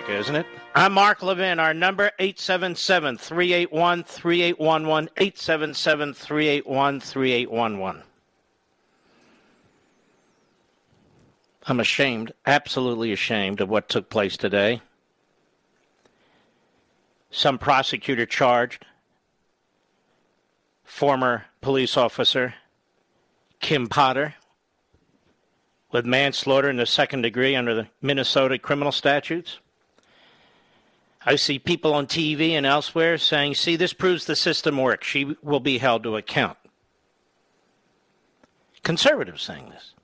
America, isn't it? I'm Mark Levin. Our number 877 381 3811 877 381 3811. I'm ashamed, absolutely ashamed of what took place today. Some prosecutor charged former police officer Kim Potter with manslaughter in the second degree under the Minnesota criminal statutes. I see people on TV and elsewhere saying, see, this proves the system works. She will be held to account. Conservatives saying this.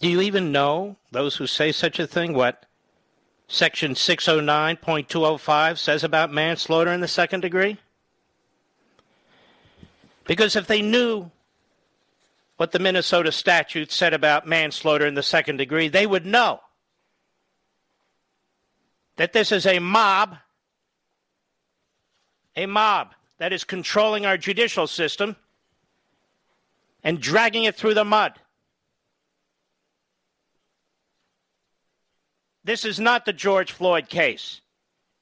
Do you even know, those who say such a thing, what Section 609.205 says about manslaughter in the second degree? Because if they knew what the Minnesota statute said about manslaughter in the second degree, they would know that this is a mob, a mob that is controlling our judicial system and dragging it through the mud. This is not the George Floyd case.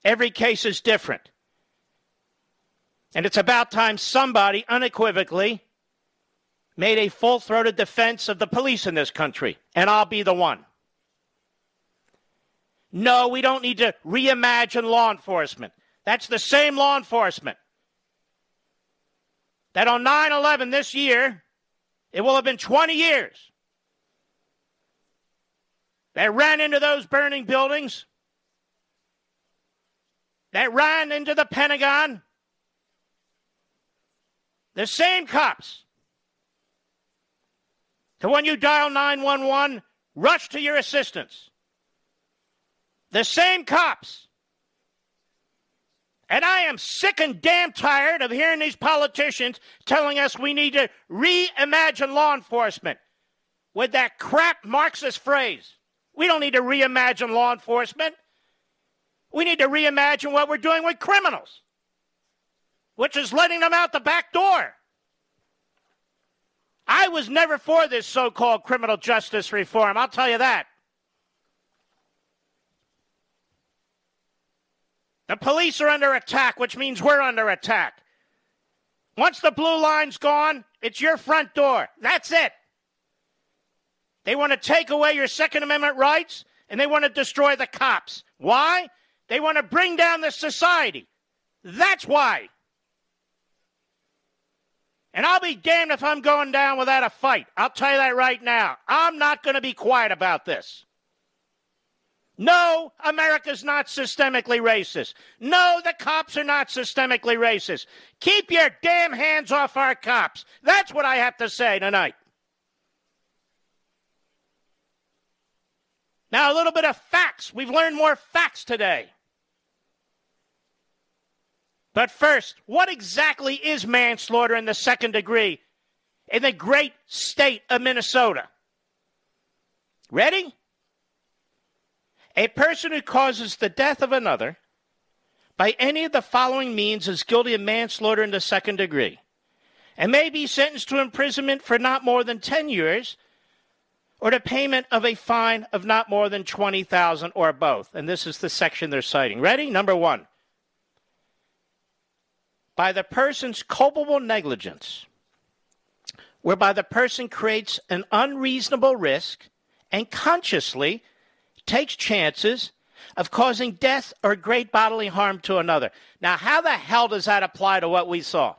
Every case is different. And it's about time somebody unequivocally made a full throated defense of the police in this country, and I'll be the one. No, we don't need to reimagine law enforcement. That's the same law enforcement that on 9 11 this year, it will have been 20 years, that ran into those burning buildings, that ran into the Pentagon. The same cops to when you dial 911, rush to your assistance. The same cops. And I am sick and damn tired of hearing these politicians telling us we need to reimagine law enforcement with that crap Marxist phrase. We don't need to reimagine law enforcement. We need to reimagine what we're doing with criminals, which is letting them out the back door. I was never for this so called criminal justice reform, I'll tell you that. The police are under attack, which means we're under attack. Once the blue line's gone, it's your front door. That's it. They want to take away your Second Amendment rights and they want to destroy the cops. Why? They want to bring down the society. That's why. And I'll be damned if I'm going down without a fight. I'll tell you that right now. I'm not going to be quiet about this. No, America's not systemically racist. No, the cops are not systemically racist. Keep your damn hands off our cops. That's what I have to say tonight. Now, a little bit of facts. We've learned more facts today. But first, what exactly is manslaughter in the second degree in the great state of Minnesota? Ready? A person who causes the death of another by any of the following means is guilty of manslaughter in the second degree and may be sentenced to imprisonment for not more than 10 years or to payment of a fine of not more than 20,000 or both. And this is the section they're citing. Ready? Number 1. By the person's culpable negligence, whereby the person creates an unreasonable risk and consciously takes chances of causing death or great bodily harm to another. Now, how the hell does that apply to what we saw?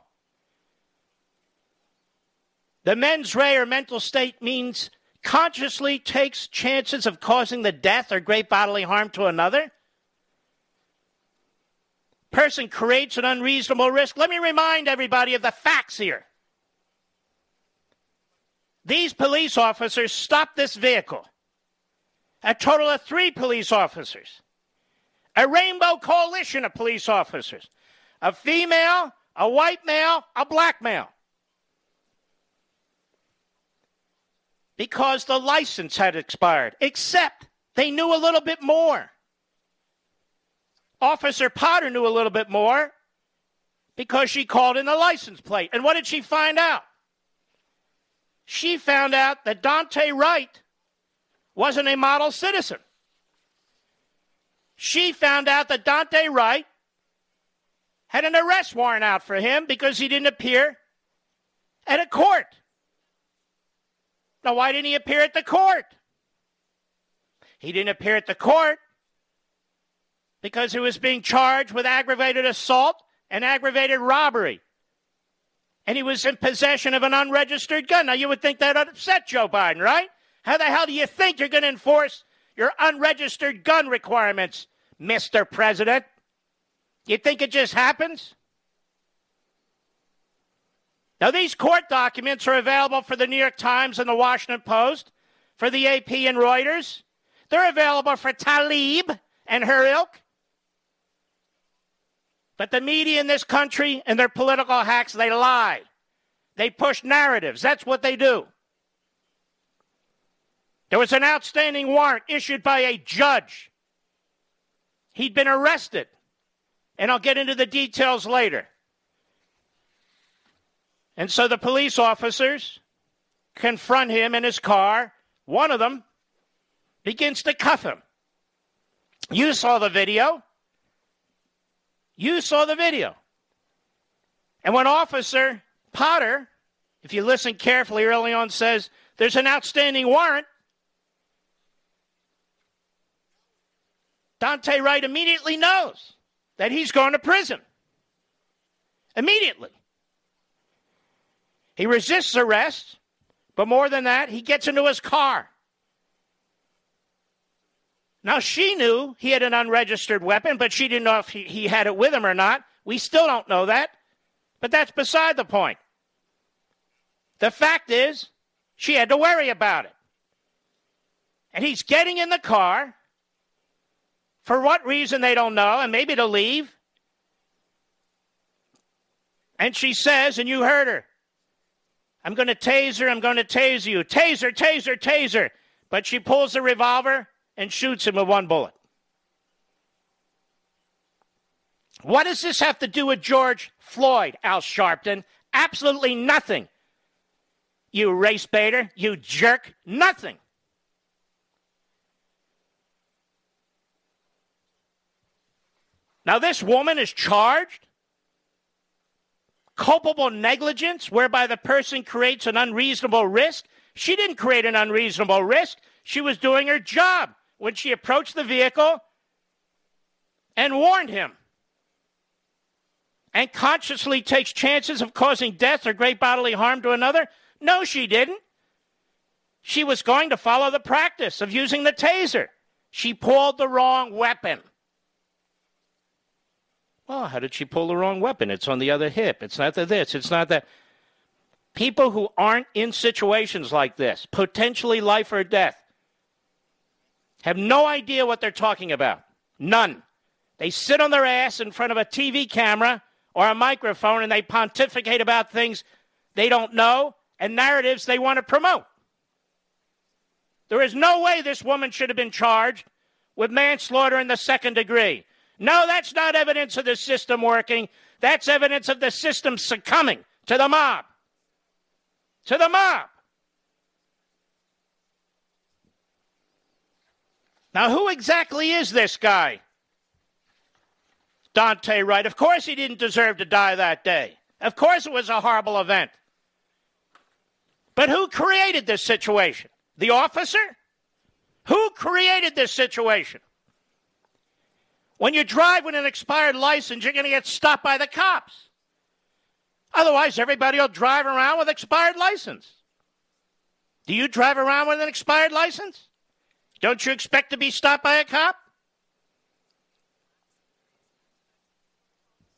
The mens rea or mental state means consciously takes chances of causing the death or great bodily harm to another. Person creates an unreasonable risk. Let me remind everybody of the facts here. These police officers stopped this vehicle a total of three police officers, a rainbow coalition of police officers, a female, a white male, a black male. Because the license had expired, except they knew a little bit more. Officer Potter knew a little bit more because she called in the license plate. And what did she find out? She found out that Daunte Wright wasn't a model citizen. She found out that Daunte Wright had an arrest warrant out for him because he didn't appear at a court. Now, why didn't he appear at the court? He didn't appear at the court because he was being charged with aggravated assault and aggravated robbery. And he was in possession of an unregistered gun. Now, you would think that would upset Joe Biden, right? How the hell do you think you're going to enforce your unregistered gun requirements, Mr. President? You think it just happens? Now, these court documents are available for the New York Times and the Washington Post, for the AP and Reuters. They're available for Tlaib and her ilk. But the media in this country and their political hacks, they lie. They push narratives. That's what they do. There was an outstanding warrant issued by a judge. He'd been arrested. And I'll get into the details later. And so the police officers confront him in his car. One of them begins to cuff him. You saw the video. You saw the video. And when Officer Potter, if you listen carefully early on, says, There's an outstanding warrant, Daunte Wright immediately knows that he's going to prison. Immediately. He resists arrest, but more than that, he gets into his car. Now, she knew he had an unregistered weapon, but she didn't know if he, he had it with him or not. We still don't know that, but that's beside the point. The fact is, she had to worry about it. And he's getting in the car, for what reason, they don't know, and maybe to leave. And she says, and you heard her, I'm going to taser, I'm going to tase you. Taser, taser, taser. But she pulls the revolver and shoots him with one bullet. What does this have to do with George Floyd, Al Sharpton? Absolutely nothing. You race baiter, you jerk, nothing. Now, this woman is charged culpable negligence, whereby the person creates an unreasonable risk. She didn't create an unreasonable risk. She was doing her job when she approached the vehicle and warned him and consciously takes chances of causing death or great bodily harm to another? No, she didn't. She was going to follow the practice of using the taser. She pulled the wrong weapon. Well, how did she pull the wrong weapon? It's on the other hip. It's not the this. It's not that. People who aren't in situations like this, potentially life or death, have no idea what they're talking about. None. They sit on their ass in front of a TV camera or a microphone and they pontificate about things they don't know and narratives they want to promote. There is no way this woman should have been charged with manslaughter in the second degree. No, that's not evidence of the system working. That's evidence of the system succumbing to the mob. To the mob. Now, who exactly is this guy? Daunte Wright. Of course, he didn't deserve to die that day. Of course, it was a horrible event. But who created this situation? The officer? Who created this situation? When you drive with an expired license, you're going to get stopped by the cops. Otherwise, everybody will drive around with expired license. Do you drive around with an expired license? Don't you expect to be stopped by a cop?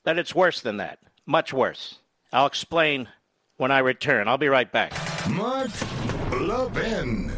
But it's worse than that. Much worse. I'll explain when I return. I'll be right back. Mark Levin.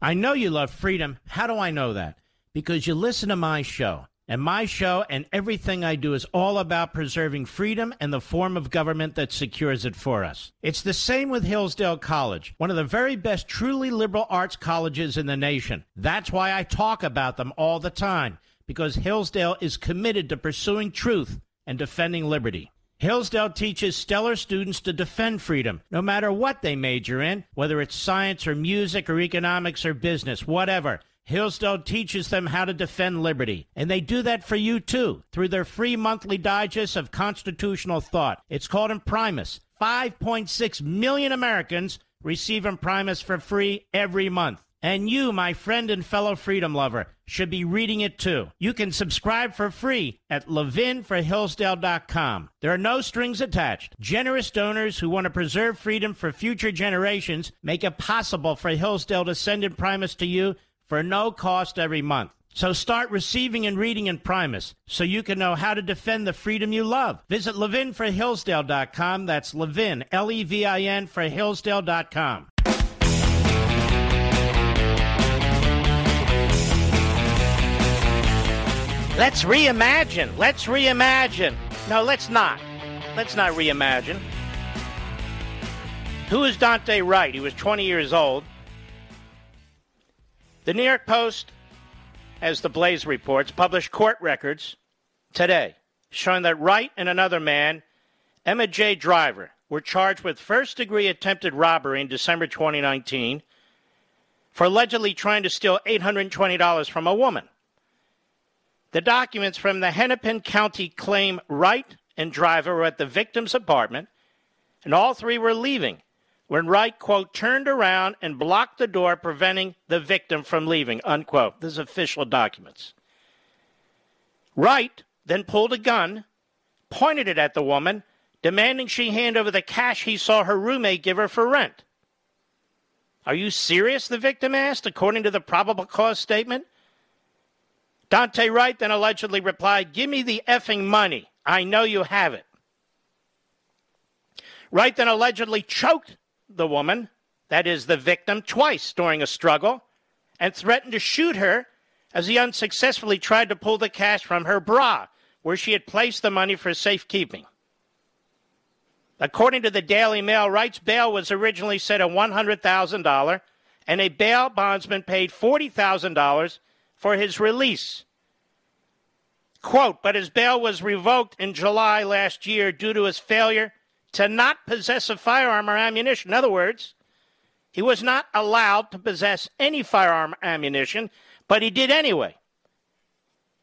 I know you love freedom. How do I know that? Because you listen to my show. And my show and everything I do is all about preserving freedom and the form of government that secures it for us. It's the same with Hillsdale College, one of the very best truly liberal arts colleges in the nation. That's why I talk about them all the time, because Hillsdale is committed to pursuing truth and defending liberty. Hillsdale teaches stellar students to defend freedom, no matter what they major in, whether it's science or music or economics or business, whatever. Hillsdale teaches them how to defend liberty. And they do that for you too through their free monthly digest of constitutional thought. It's called Imprimis. 5.6 million Americans receive Imprimis for free every month. And you, my friend and fellow freedom lover, should be reading it too. You can subscribe for free at levinforhillsdale.com. There are no strings attached. Generous donors who want to preserve freedom for future generations make it possible for Hillsdale to send Imprimis to you for no cost every month. So start receiving and reading Imprimis so you can know how to defend the freedom you love. Visit levinforhillsdale.com. That's Levin, L E V I N, for Hillsdale.com. Let's reimagine. Let's reimagine. No, let's not. Let's not reimagine. Who is Daunte Wright? He was 20 years old. The New York Post, as the Blaze reports, published court records today showing that Wright and another man, Emajay Driver, were charged with first degree attempted robbery in December 2019 for allegedly trying to steal $820 from a woman. The documents from the Hennepin County claim Wright and Driver were at the victim's apartment, and all three were leaving when Wright, quote, turned around and blocked the door, preventing the victim from leaving, unquote. This is official documents. Wright then pulled a gun, pointed it at the woman, demanding she hand over the cash he saw her roommate give her for rent. Are you serious? The victim asked, according to the probable cause statement. Daunte Wright then allegedly replied, Give me the effing money. I know you have it. Wright then allegedly choked the woman, that is the victim, twice during a struggle and threatened to shoot her as he unsuccessfully tried to pull the cash from her bra, where she had placed the money for safekeeping. According to the Daily Mail, Wright's bail was originally set at $100,000, and a bail bondsman paid $40,000 for his release. Quote, but his bail was revoked in July last year due to his failure to not possess a firearm or ammunition. In other words, he was not allowed to possess any firearm ammunition, but he did anyway.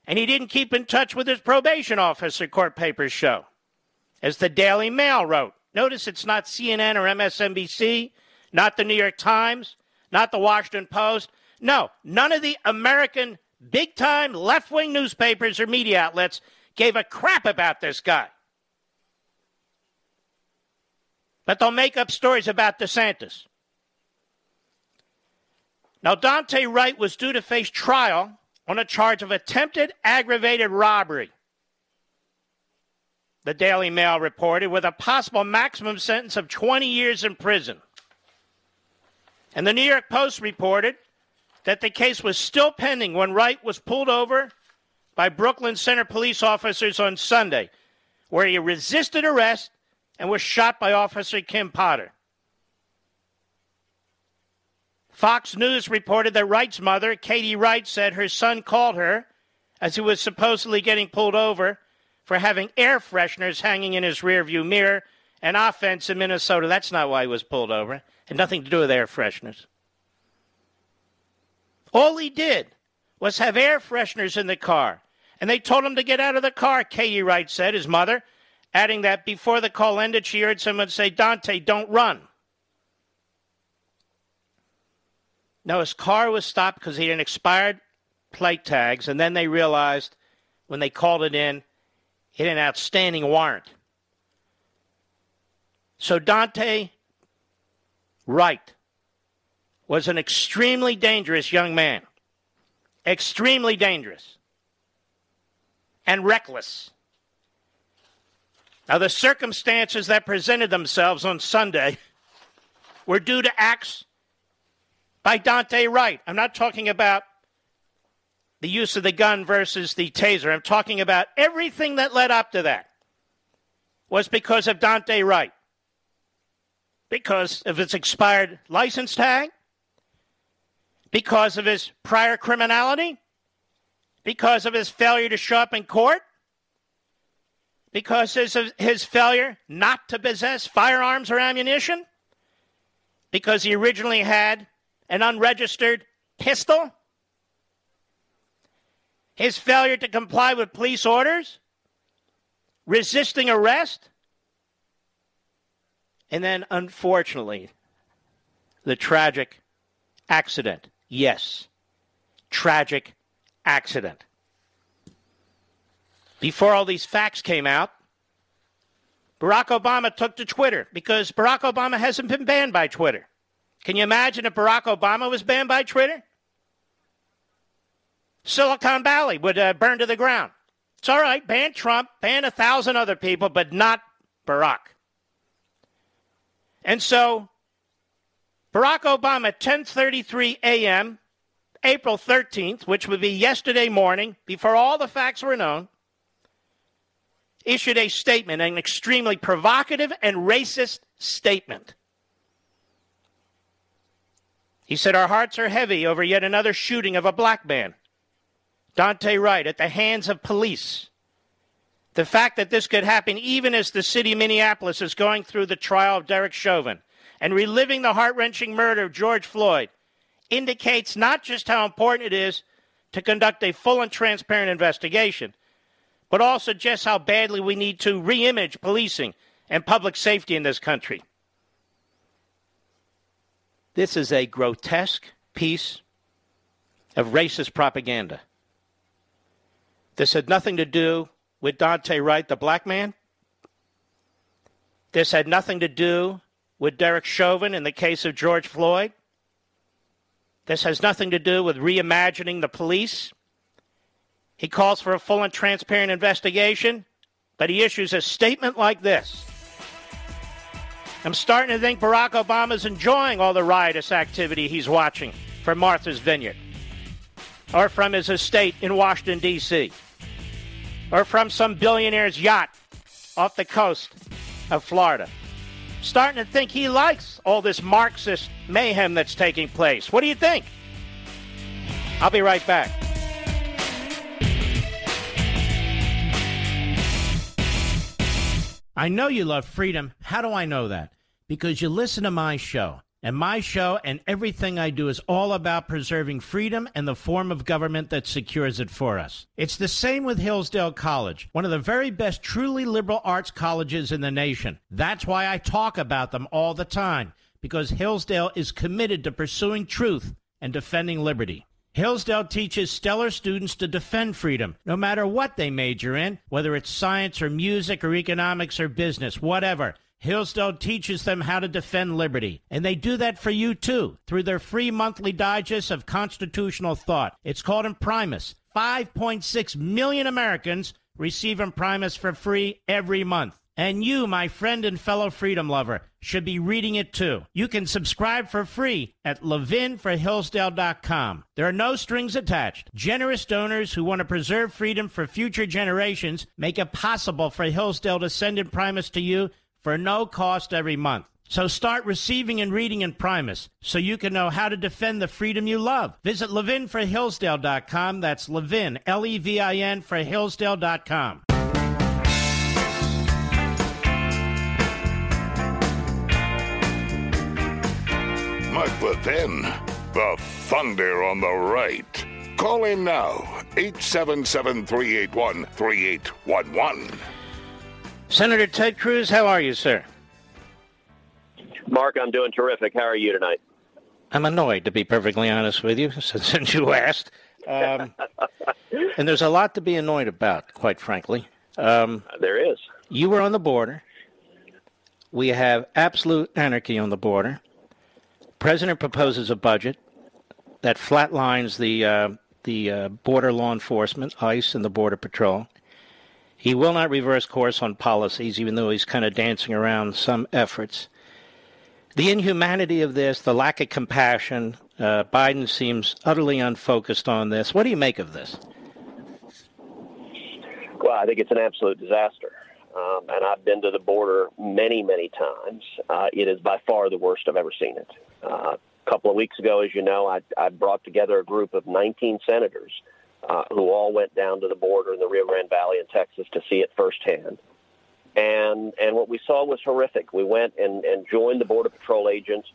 And he didn't keep in touch with his probation officer, court papers show. As the Daily Mail wrote, notice it's not CNN or MSNBC, not the New York Times, not the Washington Post. No, none of the American big time left wing newspapers or media outlets gave a crap about this guy. But they'll make up stories about DeSantis. Now, Daunte Wright was due to face trial on a charge of attempted aggravated robbery. The Daily Mail reported, with a possible maximum sentence of 20 years in prison. And the New York Post reported that the case was still pending when Wright was pulled over by Brooklyn Center police officers on Sunday, where he resisted arrest and was shot by Officer Kim Potter. Fox News reported that Wright's mother, Katie Wright, said her son called her as he was supposedly getting pulled over for having air fresheners hanging in his rearview mirror. An offense in Minnesota. That's not why he was pulled over. Had nothing to do with air fresheners. All he did was have air fresheners in the car. And they told him to get out of the car, Katie Wright said, his mother, adding that before the call ended, she heard someone say, Daunte, don't run. No, his car was stopped because he had expired plate tags, and then they realized when they called it in, he had an outstanding warrant. So Daunte Wright was an extremely dangerous young man. Extremely dangerous. And reckless. Now, the circumstances that presented themselves on Sunday were due to acts by Daunte Wright. I'm not talking about the use of the gun versus the taser. I'm talking about everything that led up to that was because of Daunte Wright. Because of his expired license tag, because of his prior criminality, because of his failure to show up in court, because of his failure not to possess firearms or ammunition, because he originally had an unregistered pistol? His failure to comply with police orders? Resisting arrest? And then, unfortunately, the tragic accident. Yes, tragic accident. Before all these facts came out, Barack Obama took to Twitter because Barack Obama hasn't been banned by Twitter. Can you imagine if Barack Obama was banned by Twitter? Silicon Valley would uh, burn to the ground. It's all right, ban Trump, ban a thousand other people, but not Barack. And so, Barack Obama, 10:33 a.m., April 13th, which would be yesterday morning, before all the facts were known, issued a statement, an extremely provocative and racist statement. He said, Our hearts are heavy over yet another shooting of a black man, Daunte Wright, at the hands of police. The fact that this could happen even as the city of Minneapolis is going through the trial of Derek Chauvin and reliving the heart wrenching murder of George Floyd indicates not just how important it is to conduct a full and transparent investigation, but also just how badly we need to reimage policing and public safety in this country. This is a grotesque piece of racist propaganda. This had nothing to do with Daunte Wright, the black man. This had nothing to do with Derek Chauvin in the case of George Floyd. This has nothing to do with reimagining the police. He calls for a full and transparent investigation, but he issues a statement like this I'm starting to think Barack Obama's enjoying all the riotous activity he's watching from Martha's Vineyard, or from his estate in Washington, D.C., or from some billionaire's yacht off the coast of Florida. Starting to think he likes all this Marxist mayhem that's taking place. What do you think? I'll be right back. I know you love freedom. How do I know that? because you listen to my show. And my show and everything I do is all about preserving freedom and the form of government that secures it for us. It's the same with Hillsdale College, one of the very best truly liberal arts colleges in the nation. That's why I talk about them all the time, because Hillsdale is committed to pursuing truth and defending liberty. Hillsdale teaches stellar students to defend freedom, no matter what they major in, whether it's science or music or economics or business, whatever. Hillsdale teaches them how to defend liberty, and they do that for you too through their free monthly digest of constitutional thought. It's called Imprimis. 5.6 million Americans receive Imprimis for free every month. And you, my friend and fellow freedom lover, should be reading it too. You can subscribe for free at levinforhillsdale.com. There are no strings attached. Generous donors who want to preserve freedom for future generations make it possible for Hillsdale to send Imprimis to you for no cost every month. So start receiving and reading Imprimis so you can know how to defend the freedom you love. Visit levinforhillsdale.com. That's Levin, L E V I N, for Hillsdale.com. Mike Levin, the thunder on the right. Call in now, 877 381 3811. Senator Ted Cruz, how are you, sir? Mark, I'm doing terrific. How are you tonight? I'm annoyed, to be perfectly honest with you, since, since you asked. Um, and there's a lot to be annoyed about, quite frankly. Um, there is. You were on the border. We have absolute anarchy on the border. President proposes a budget that flatlines the uh, the uh, border law enforcement, ICE, and the Border Patrol. He will not reverse course on policies, even though he's kind of dancing around some efforts. The inhumanity of this, the lack of compassion, uh, Biden seems utterly unfocused on this. What do you make of this? Well, I think it's an absolute disaster. Um, and I've been to the border many, many times. Uh, it is by far the worst I've ever seen it. Uh, a couple of weeks ago, as you know, I, I brought together a group of 19 senators uh, who all went down to the border in the Rio Grande Valley in Texas to see it firsthand. And and what we saw was horrific. We went and, and joined the Border Patrol agents,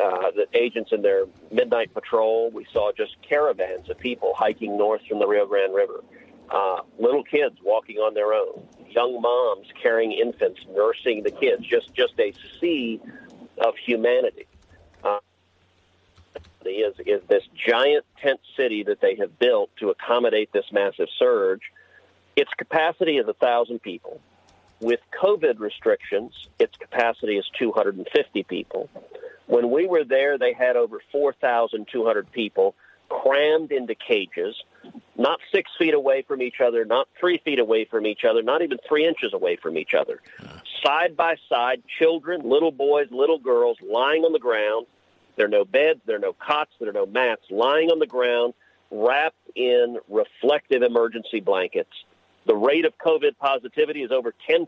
uh, the agents in their midnight patrol. We saw just caravans of people hiking north from the Rio Grande River, uh, little kids walking on their own, young moms carrying infants, nursing the kids. Just just a sea of humanity. Uh, is is this giant tent city that they have built to accommodate this massive surge. Its capacity is a thousand people. With COVID restrictions, its capacity is 250 people. When we were there, they had over 4,200 people crammed into cages, not six feet away from each other, not three feet away from each other, not even three inches away from each other. Side by side, children, little boys, little girls lying on the ground. There are no beds, there are no cots, there are no mats, lying on the ground, wrapped in reflective emergency blankets. The rate of COVID positivity is over 10%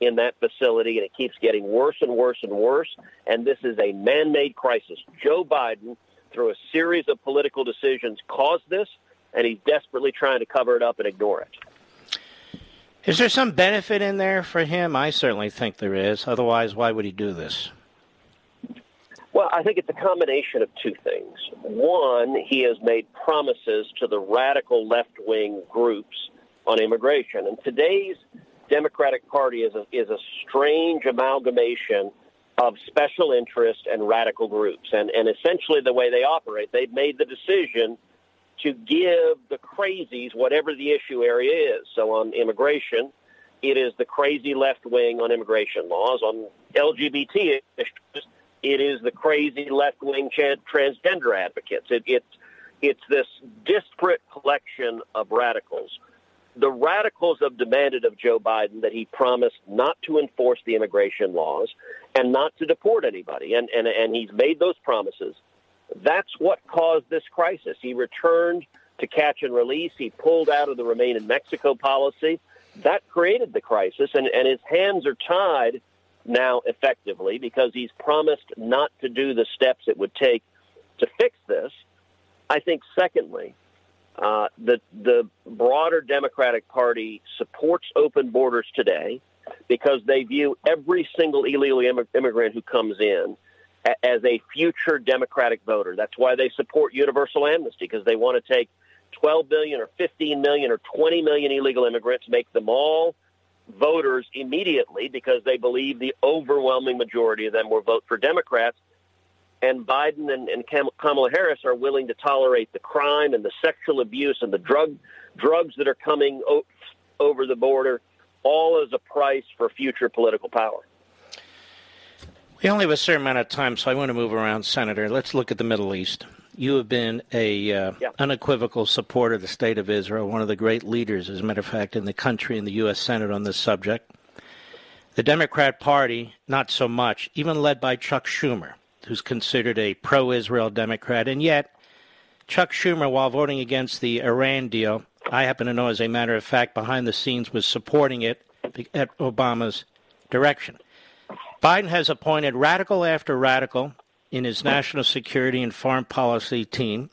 in that facility, and it keeps getting worse and worse and worse. And this is a man made crisis. Joe Biden, through a series of political decisions, caused this, and he's desperately trying to cover it up and ignore it. Is there some benefit in there for him? I certainly think there is. Otherwise, why would he do this? Well, I think it's a combination of two things. One, he has made promises to the radical left wing groups on immigration. And today's Democratic Party is a, is a strange amalgamation of special interest and radical groups. And, and essentially, the way they operate, they've made the decision to give the crazies whatever the issue area is. So on immigration, it is the crazy left wing on immigration laws. On LGBT issues, it is the crazy left wing transgender advocates. It, it, it's this disparate collection of radicals the radicals have demanded of Joe Biden that he promised not to enforce the immigration laws and not to deport anybody. And, and, and he's made those promises. That's what caused this crisis. He returned to catch and release. He pulled out of the Remain in Mexico policy. That created the crisis, and, and his hands are tied now effectively because he's promised not to do the steps it would take to fix this. I think, secondly, uh, the the broader Democratic Party supports open borders today because they view every single illegal immigrant who comes in as a future Democratic voter. That's why they support universal amnesty because they want to take 12 million or 15 million or 20 million illegal immigrants, make them all voters immediately because they believe the overwhelming majority of them will vote for Democrats and Biden and, and Kamala Harris are willing to tolerate the crime and the sexual abuse and the drug drugs that are coming o- over the border, all as a price for future political power. We only have a certain amount of time, so I want to move around, Senator. Let's look at the Middle East. You have been a uh, yeah. unequivocal supporter of the state of Israel, one of the great leaders, as a matter of fact, in the country in the U.S. Senate on this subject. The Democrat Party, not so much, even led by Chuck Schumer, who's considered a pro Israel Democrat. And yet, Chuck Schumer, while voting against the Iran deal, I happen to know, as a matter of fact, behind the scenes was supporting it at Obama's direction. Biden has appointed radical after radical in his national security and foreign policy team.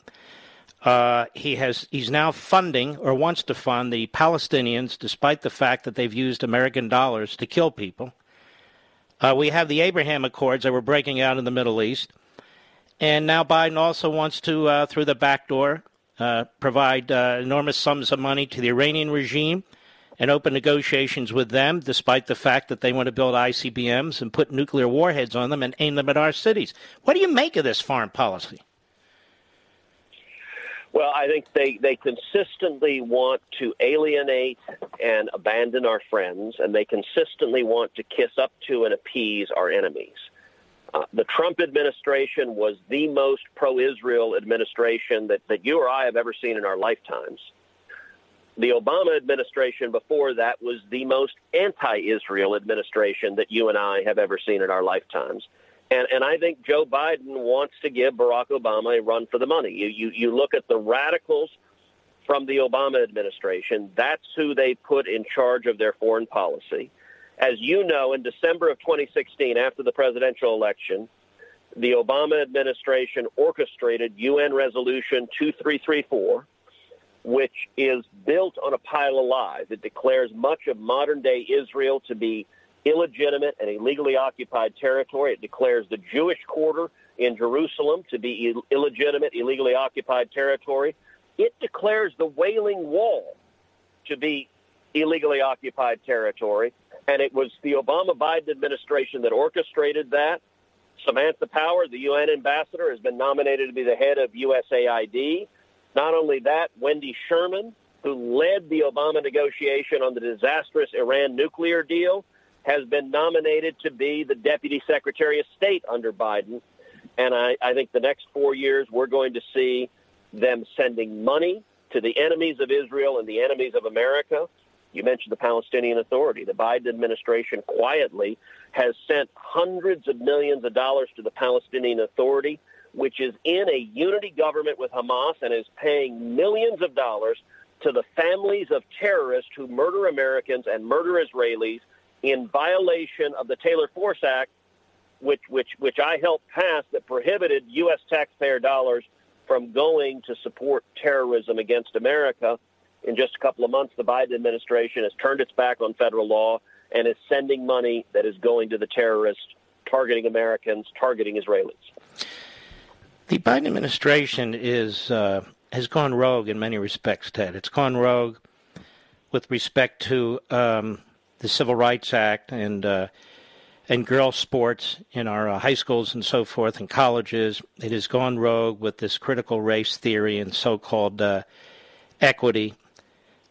Uh, he has he's now funding or wants to fund the Palestinians, despite the fact that they've used American dollars to kill people. Uh, we have the Abraham Accords that were breaking out in the Middle East, and now Biden also wants to, uh, through the back door, uh, provide uh, enormous sums of money to the Iranian regime and open negotiations with them, despite the fact that they want to build ICBMs and put nuclear warheads on them and aim them at our cities. What do you make of this foreign policy? Well, I think they, they consistently want to alienate and abandon our friends, and they consistently want to kiss up to and appease our enemies. Uh, the Trump administration was the most pro Israel administration that, that you or I have ever seen in our lifetimes the Obama administration before that was the most anti-Israel administration that you and I have ever seen in our lifetimes. And, and I think Joe Biden wants to give Barack Obama a run for the money. You, you, you look at the radicals from the Obama administration, that's who they put in charge of their foreign policy. As you know, in December of 2016, after the presidential election, the Obama administration orchestrated UN Resolution 2334, which is built on a pile of lies. It declares much of modern day Israel to be illegitimate and illegally occupied territory. It declares the Jewish quarter in Jerusalem to be illegitimate, illegally occupied territory. It declares the Wailing Wall to be illegally occupied territory. And it was the Obama Biden administration that orchestrated that. Samantha Power, the UN ambassador, has been nominated to be the head of USAID. Not only that, Wendy Sherman, who led the Obama negotiation on the disastrous Iran nuclear deal, has been nominated to be the Deputy Secretary of State under Biden. And I, I think the next four years, we're going to see them sending money to the enemies of Israel and the enemies of America. You mentioned the Palestinian Authority. The Biden administration quietly has sent hundreds of millions of dollars to the Palestinian Authority which is in a unity government with Hamas and is paying millions of dollars to the families of terrorists who murder Americans and murder Israelis in violation of the Taylor Force Act, which which which I helped pass that prohibited U.S. taxpayer dollars from going to support terrorism against America. In just a couple of months, the Biden administration has turned its back on federal law and is sending money that is going to the terrorists targeting Americans, targeting Israelis. The Biden administration is uh, has gone rogue in many respects, Ted. It's gone rogue with respect to um, the Civil Rights Act and uh, and girls' sports in our uh, high schools and so forth and colleges. It has gone rogue with this critical race theory and so-called uh, equity.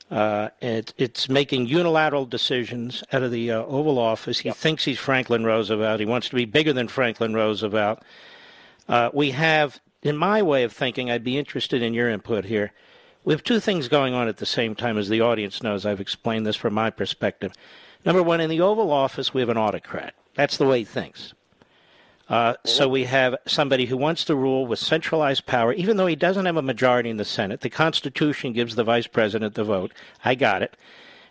Uh, it, it's making unilateral decisions out of the uh, Oval Office. He yep. thinks he's Franklin Roosevelt. He wants to be bigger than Franklin Roosevelt. Uh, we have, in my way of thinking, I'd be interested in your input here. We have two things going on at the same time, as the audience knows. I've explained this from my perspective. Number one, in the Oval Office, we have an autocrat. That's the way he thinks. Uh, so we have somebody who wants to rule with centralized power, even though he doesn't have a majority in the Senate. The Constitution gives the vice president the vote. I got it.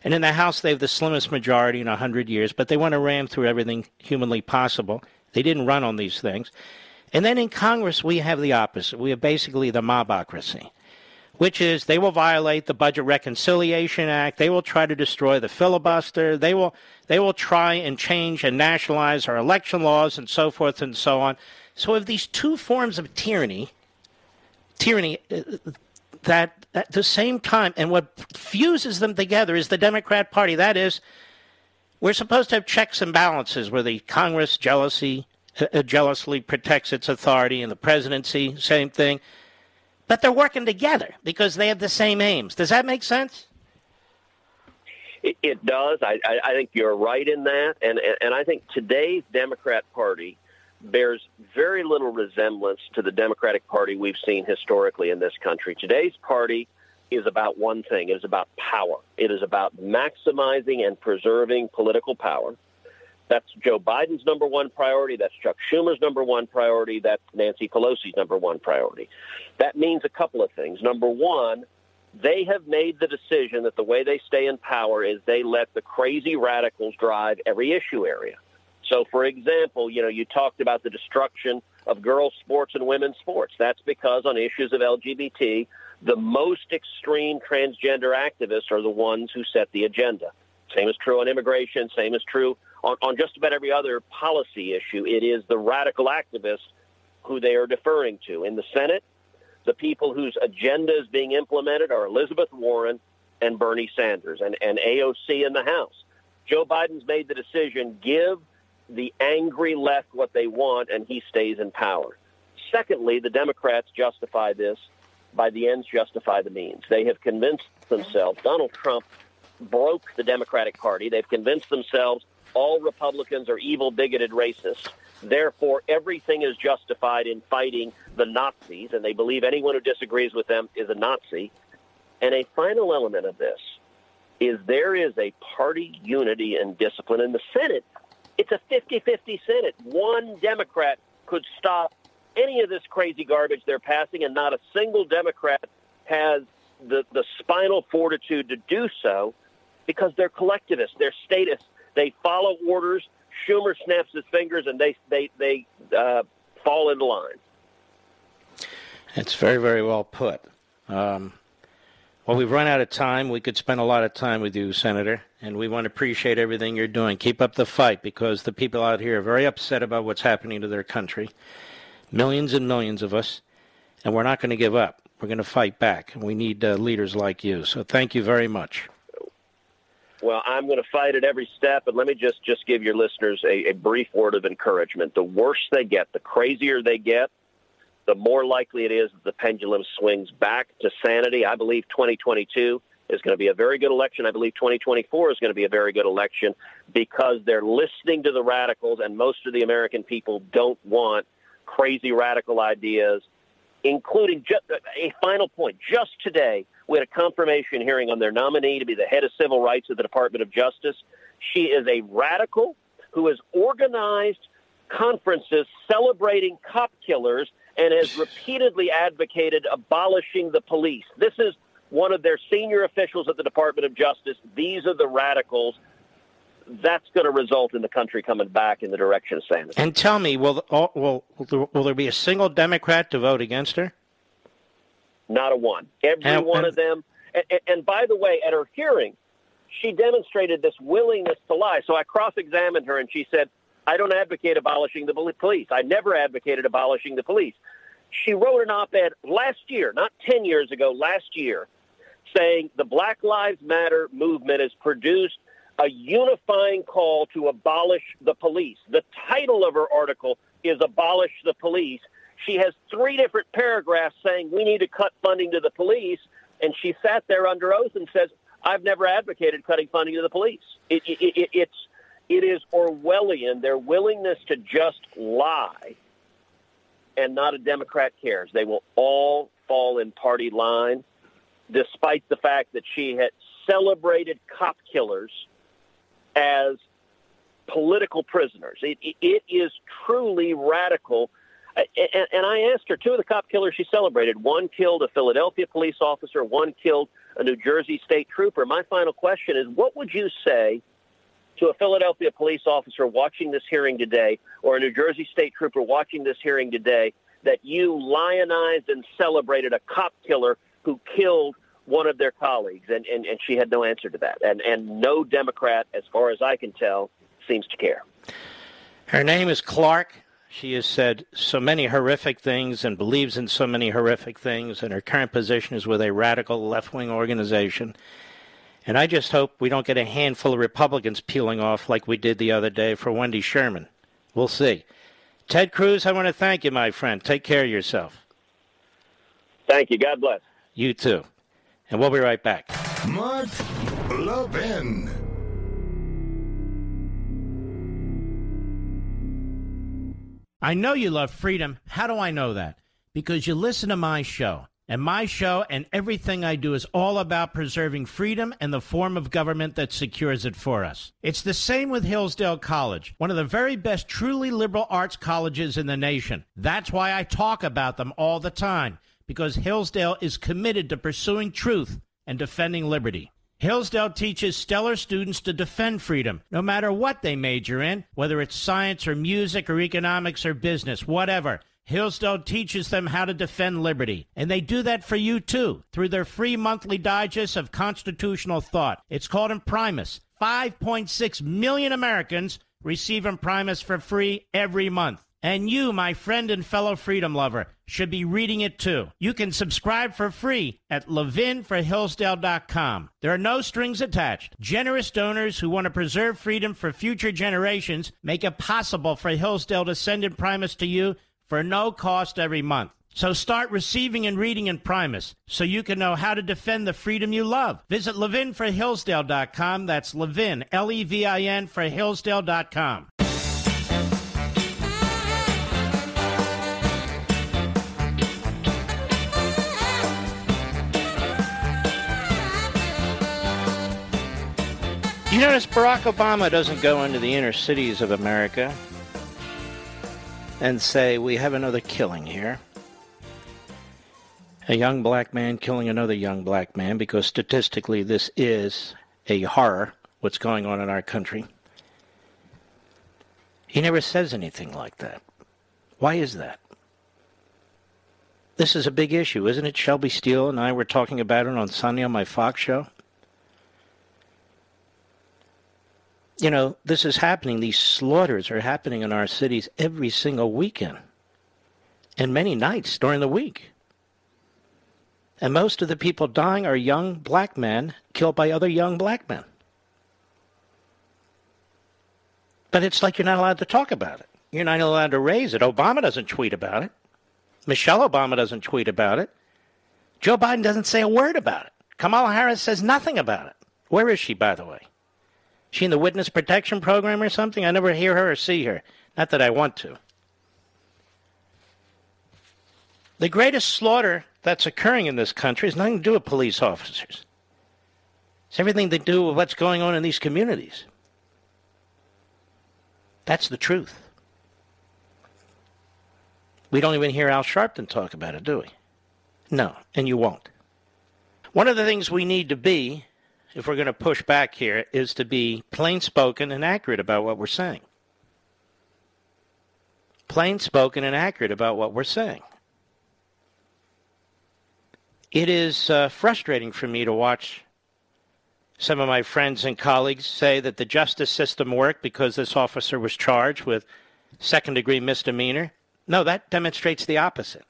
And in the House, they have the slimmest majority in a 100 years, but they want to ram through everything humanly possible. They didn't run on these things. And then in Congress, we have the opposite. We have basically the mobocracy, which is they will violate the Budget Reconciliation Act. They will try to destroy the filibuster. They will, they will try and change and nationalize our election laws and so forth and so on. So we have these two forms of tyranny, tyranny uh, that at the same time, and what fuses them together is the Democrat Party. That is, we're supposed to have checks and balances where the Congress jealousy jealously protects its authority, and the presidency, same thing. But they're working together because they have the same aims. Does that make sense? It, it does. I, I, I, think you're right in that, and, and and I think today's Democrat Party bears very little resemblance to the Democratic Party we've seen historically in this country. Today's party is about one thing. It is about power. It is about maximizing and preserving political power. That's Joe Biden's number one priority. That's Chuck Schumer's number one priority. That's Nancy Pelosi's number one priority. That means a couple of things. Number one, they have made the decision that the way they stay in power is they let the crazy radicals drive every issue area. So, for example, you know, you talked about the destruction of girls' sports and women's sports. That's because on issues of LGBT, the most extreme transgender activists are the ones who set the agenda. Same is true on immigration. Same is true on, on just about every other policy issue. It is the radical activists who they are deferring to. In the Senate, the people whose agenda is being implemented are Elizabeth Warren and Bernie Sanders and, and AOC in the House. Joe Biden's made the decision give the angry left what they want, and he stays in power. Secondly, the Democrats justify this by the ends justify the means. They have convinced themselves Donald Trump broke the Democratic Party. They've convinced themselves all Republicans are evil, bigoted racists. Therefore, everything is justified in fighting the Nazis, and they believe anyone who disagrees with them is a Nazi. And a final element of this is there is a party unity and discipline in the Senate. It's a 50 50 Senate. One Democrat could stop any of this crazy garbage they're passing, and not a single Democrat has the, the spinal fortitude to do so because they're collectivists, they're statists, they follow orders. Schumer snaps his fingers, and they they they uh, fall into line. It's very very well put. Um, well, we've run out of time. We could spend a lot of time with you, Senator, and we want to appreciate everything you're doing. Keep up the fight because the people out here are very upset about what's happening to their country. Millions and millions of us, and we're not going to give up. We're going to fight back, and we need uh, leaders like you. So thank you very much. Well, I'm going to fight at every step, and let me just just give your listeners a, a brief word of encouragement. The worse they get, the crazier they get, the more likely it is that the pendulum swings back to sanity. I believe 2022 is going to be a very good election. I believe 2024 is going to be a very good election because they're listening to the radicals, and most of the American people don't want crazy radical ideas, including just uh, a final point. Just today, we had a confirmation hearing on their nominee to be the head of civil rights of the Department of Justice. She is a radical who has organized conferences celebrating cop killers and has repeatedly advocated abolishing the police. This is one of their senior officials at the Department of Justice. These are the radicals. That's going to result in the country coming back in the direction of sanity. And tell me, will will will there be a single Democrat to vote against her? Not a one. Every and, one and, of them. And, and by the way, at her hearing, she demonstrated this willingness to lie. So I cross-examined her, and she said, "I don't advocate abolishing the police. I never advocated abolishing the police." She wrote an op-ed last year, not ten years ago, last year, saying the Black Lives Matter movement has produced a unifying call to abolish the police. The title of her article is "Abolish the Police." She has three different paragraphs saying we need to cut funding to the police, and she sat there under oath and says, "I've never advocated cutting funding to the police." It, it, it, it's it is Orwellian. Their willingness to just lie, and not a Democrat cares. They will all fall in party line, despite the fact that she had celebrated cop killers as political prisoners. It, it is truly radical and, and I asked her, two of the cop killers she celebrated, one killed a Philadelphia police officer, one killed a New Jersey state trooper. My final question is, what would you say to a Philadelphia police officer watching this hearing today or a New Jersey state trooper watching this hearing today that you lionized and celebrated a cop killer who killed one of their colleagues? And, and, and she had no answer to that. And, and no Democrat, as far as I can tell, seems to care. Her name is Clarke she has said so many horrific things and believes in so many horrific things, and her current position is with a radical left wing organization. And I just hope we don't get a handful of Republicans peeling off like we did the other day for Wendy Sherman. We'll see. Ted Cruz, I want to thank you, my friend. Take care of yourself. Thank you. God bless. You too. And we'll be right back. Mark Levin. I know you love freedom. How do I know that? Because you listen to my show. And my show and everything I do is all about preserving freedom and the form of government that secures it for us. It's the same with Hillsdale College, one of the very best truly liberal arts colleges in the nation. That's why I talk about them all the time, because Hillsdale is committed to pursuing truth and defending liberty. Hillsdale teaches stellar students to defend freedom, no matter what they major in, whether it's science or music or economics or business, whatever. Hillsdale teaches them how to defend liberty. And they do that for you too, through their free monthly digest of constitutional thought. It's called Imprimis. 5.6 million Americans receive Imprimis for free every month. And you, my friend and fellow freedom lover, should be reading it too. You can subscribe for free at levinforhillsdale.com. There are no strings attached. Generous donors who want to preserve freedom for future generations make it possible for Hillsdale to send Imprimis to you for no cost every month. So start receiving and reading Imprimis so you can know how to defend the freedom you love. Visit levinforhillsdale.com. That's Levin, L E V I N, for Hillsdale.com. You notice Barack Obama doesn't go into the inner cities of America and say, We have another killing here. A young black man killing another young black man, because statistically this is a horror, what's going on in our country. He never says anything like that. Why is that? This is a big issue, isn't it? Shelby Steele and I were talking about it on Sunday on my Fox show. You know, this is happening. These slaughters are happening in our cities every single weekend and many nights during the week. And most of the people dying are young black men killed by other young black men. But it's like you're not allowed to talk about it. You're not allowed to raise it. Obama doesn't tweet about it. Michelle Obama doesn't tweet about it. Joe Biden doesn't say a word about it. Kamala Harris says nothing about it. Where is she, by the way? She in the witness protection program or something? I never hear her or see her. Not that I want to. The greatest slaughter that's occurring in this country has nothing to do with police officers. It's everything to do with what's going on in these communities. That's the truth. We don't even hear Al Sharpton talk about it, do we? No, and you won't. One of the things we need to be if we're going to push back here, is to be plain spoken and accurate about what we're saying. Plain spoken and accurate about what we're saying. It is uh, frustrating for me to watch some of my friends and colleagues say that the justice system worked because this officer was charged with second degree misdemeanor. No, that demonstrates the opposite.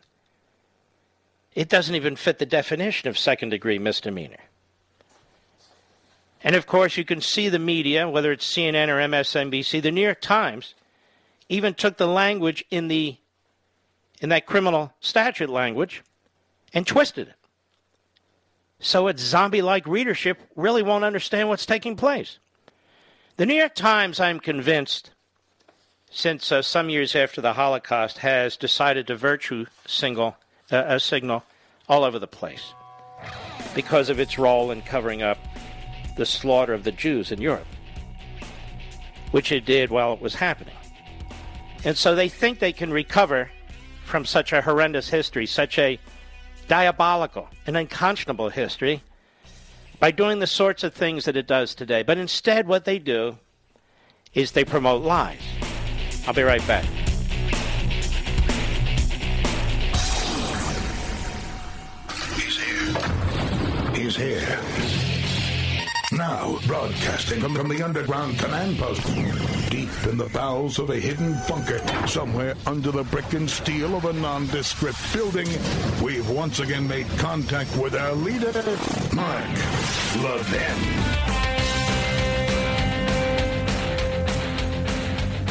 It doesn't even fit the definition of second degree misdemeanor. And of course, you can see the media, whether it's CNN or MSNBC, the New York Times even took the language in the in that criminal statute language and twisted it. So its zombie-like readership really won't understand what's taking place. The New York Times, I'm convinced, since uh, some years after the Holocaust, has decided to virtue single uh, a signal all over the place because of its role in covering up the slaughter of the Jews in Europe, which it did while it was happening. And so they think they can recover from such a horrendous history, such a diabolical and unconscionable history, by doing the sorts of things that it does today. But instead, what they do is they promote lies. I'll be right back. He's here. He's here now, broadcasting from, the underground command post, deep in the bowels of a hidden bunker, somewhere under the brick and steel of a nondescript building, we've once again made contact with our leader, Mark Levin.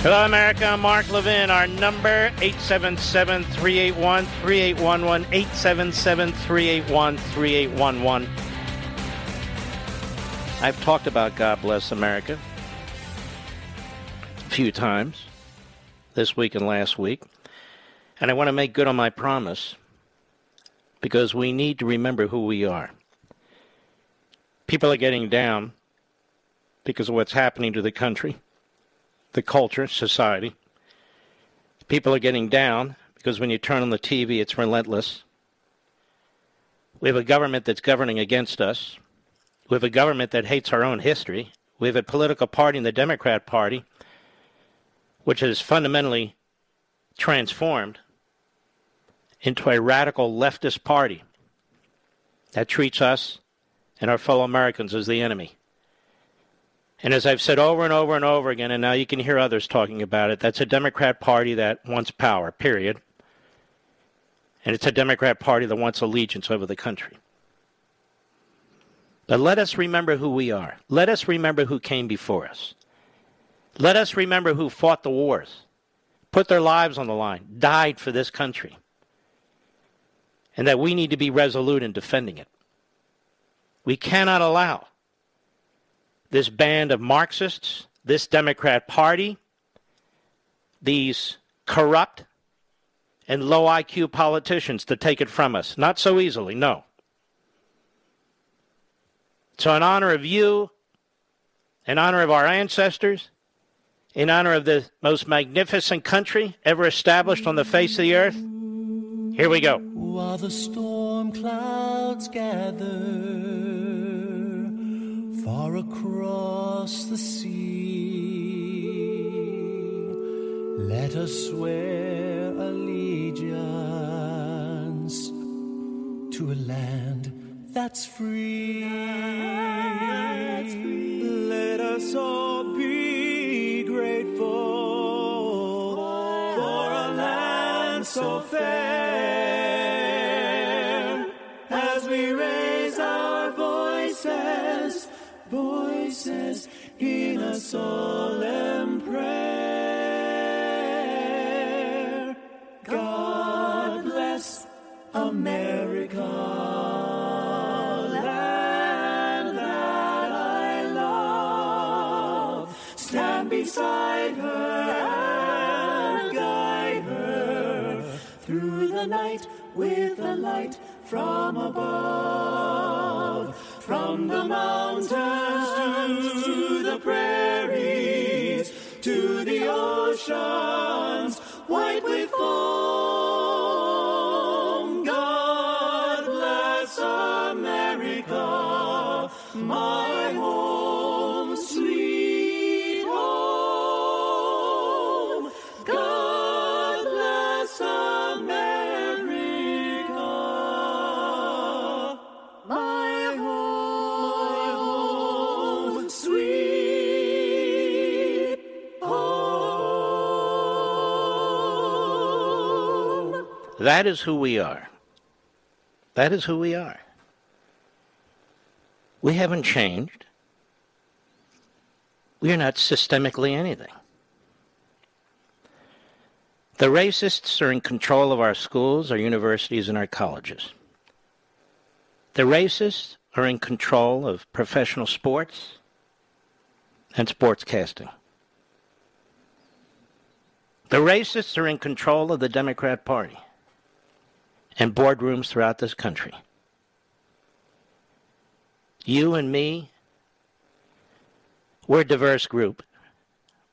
Hello, America. I'm Mark Levin. Our number, 877-381-3811, 877-381-3811. I've talked about God Bless America a few times this week and last week. And I want to make good on my promise because we need to remember who we are. People are getting down because of what's happening to the country, the culture, society. People are getting down because when you turn on the TV, it's relentless. We have a government that's governing against us. We have a government that hates our own history. We have a political party in the Democrat Party which has fundamentally transformed into a radical leftist party that treats us and our fellow Americans as the enemy. And as I've said over and over and over again, and now you can hear others talking about it, that's a Democrat Party that wants power, period. And it's a Democrat Party that wants allegiance over the country. But let us remember who we are. Let us remember who came before us. Let us remember who fought the wars, put their lives on the line, died for this country, and that we need to be resolute in defending it. We cannot allow this band of Marxists, this Democrat Party, these corrupt and low IQ politicians to take it from us. Not so easily, no. So, in honor of you, in honor of our ancestors, in honor of the most magnificent country ever established on the face of the earth, here we go. While the storm clouds gather far across the sea, let us swear allegiance to a land that's free. That's free. Let us all be grateful for a land so fair as we raise our voices, voices in a solemn prayer. God bless America. Stand beside her and guide her through the night with the light from above. From the mountains to the prairies to the oceans white with foam. God bless America, my That is who we are. That is who we are. We haven't changed. We are not systemically anything. The racists are in control of our schools, our universities, and our colleges. The racists are in control of professional sports and sportscasting. The racists are in control of the Democrat Party and boardrooms throughout this country. You and me, we're a diverse group.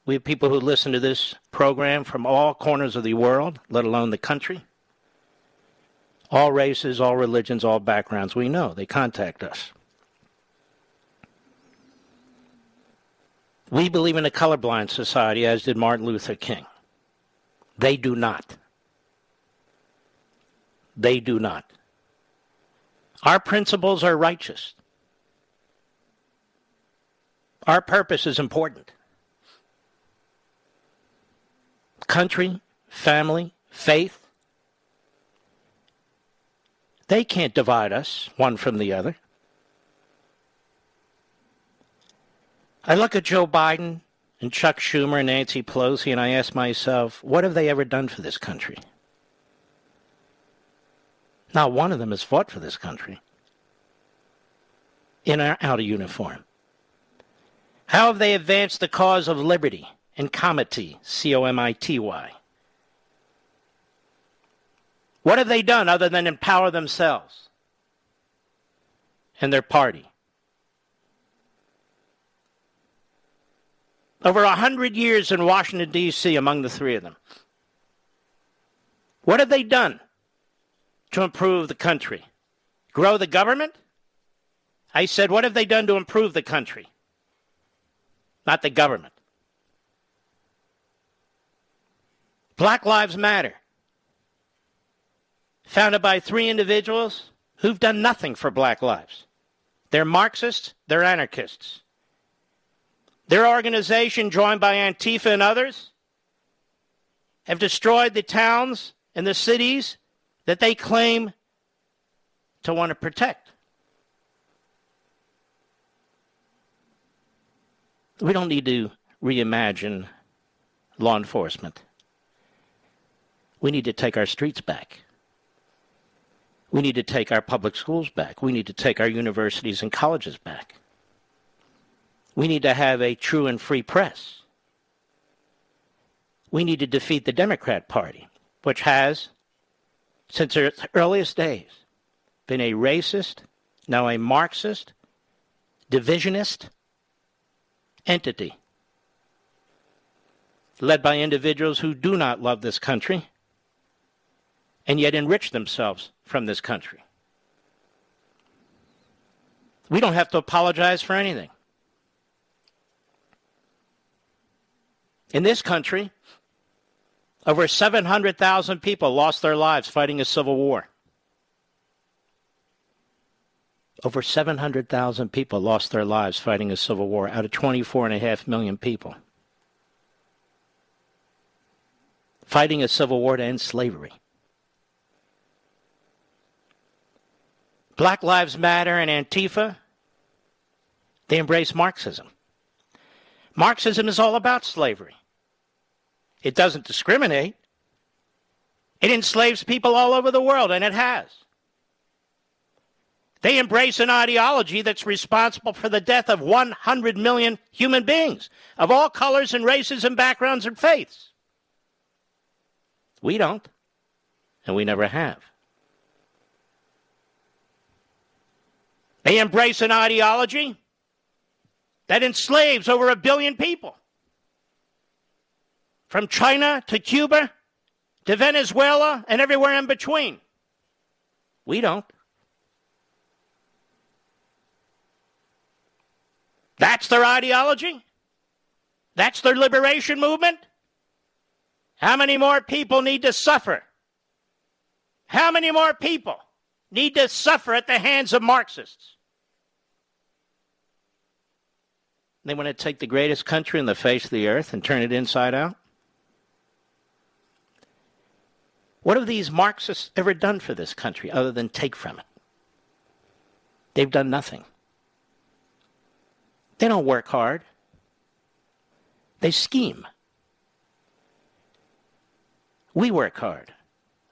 We have people who listen to this program from all corners of the world, let alone the country. All races, all religions, all backgrounds. We know they contact us. We believe in a colorblind society, as did Martin Luther King. They do not. They do not. Our principles are righteous. Our purpose is important. Country, family, faith. They can't divide us one from the other. I look at Joe Biden and Chuck Schumer and Nancy Pelosi and I ask myself, what have they ever done for this country? Not one of them has fought for this country in or out of uniform. How have they advanced the cause of liberty and comity, C O M I T Y? What have they done other than empower themselves and their party? Over a hundred years in Washington, D.C., among the three of them. What have they done to improve the country? Grow the government? I said, what have they done to improve the country? Not the government. Black Lives Matter, founded by three individuals who've done nothing for black lives. They're Marxists, they're anarchists. Their organization, joined by Antifa and others, have destroyed the towns and the cities that they claim to want to protect. We don't need to reimagine law enforcement. We need to take our streets back. We need to take our public schools back. We need to take our universities and colleges back. We need to have a true and free press. We need to defeat the Democrat Party, which has, since its earliest days, been a racist, now a Marxist, divisionist entity led by individuals who do not love this country and yet enrich themselves from this country. We don't have to apologize for anything. In this country, over 700,000 people lost their lives fighting a civil war. Over 700,000 people lost their lives fighting a civil war out of 24.5 million people. Fighting a civil war to end slavery. Black Lives Matter and Antifa, they embrace Marxism. Marxism is all about slavery. It doesn't discriminate. It enslaves people all over the world, and it has. They embrace an ideology that's responsible for the death of 100 million human beings of all colors and races and backgrounds and faiths. We don't, and we never have. They embrace an ideology that enslaves over a billion people. From China to Cuba to Venezuela and everywhere in between. We don't. That's their ideology? That's their liberation movement? How many more people need to suffer? How many more people need to suffer at the hands of Marxists? They want to take the greatest country in the face of the earth and turn it inside out? What have these Marxists ever done for this country other than take from it? They've done nothing. They don't work hard, they scheme. We work hard.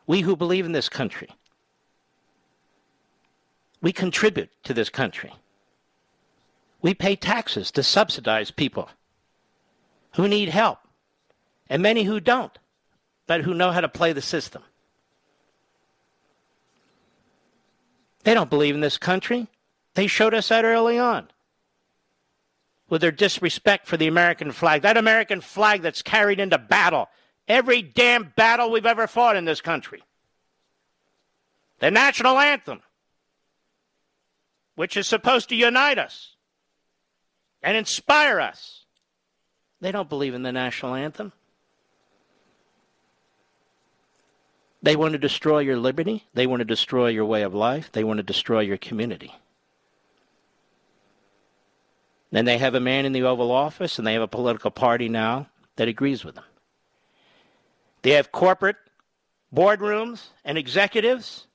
We who believe in this country. We contribute to this country. We pay taxes to subsidize people who need help, and many who don't, but who know how to play the system. They don't believe in this country. They showed us that early on with their disrespect for the American flag. That American flag that's carried into battle, every damn battle we've ever fought in this country. The national anthem, which is supposed to unite us and inspire us. They don't believe in the national anthem. They want to destroy your liberty. They want to destroy your way of life. They want to destroy your community. Then they have a man in the Oval Office and they have a political party now that agrees with them. They have corporate boardrooms and executives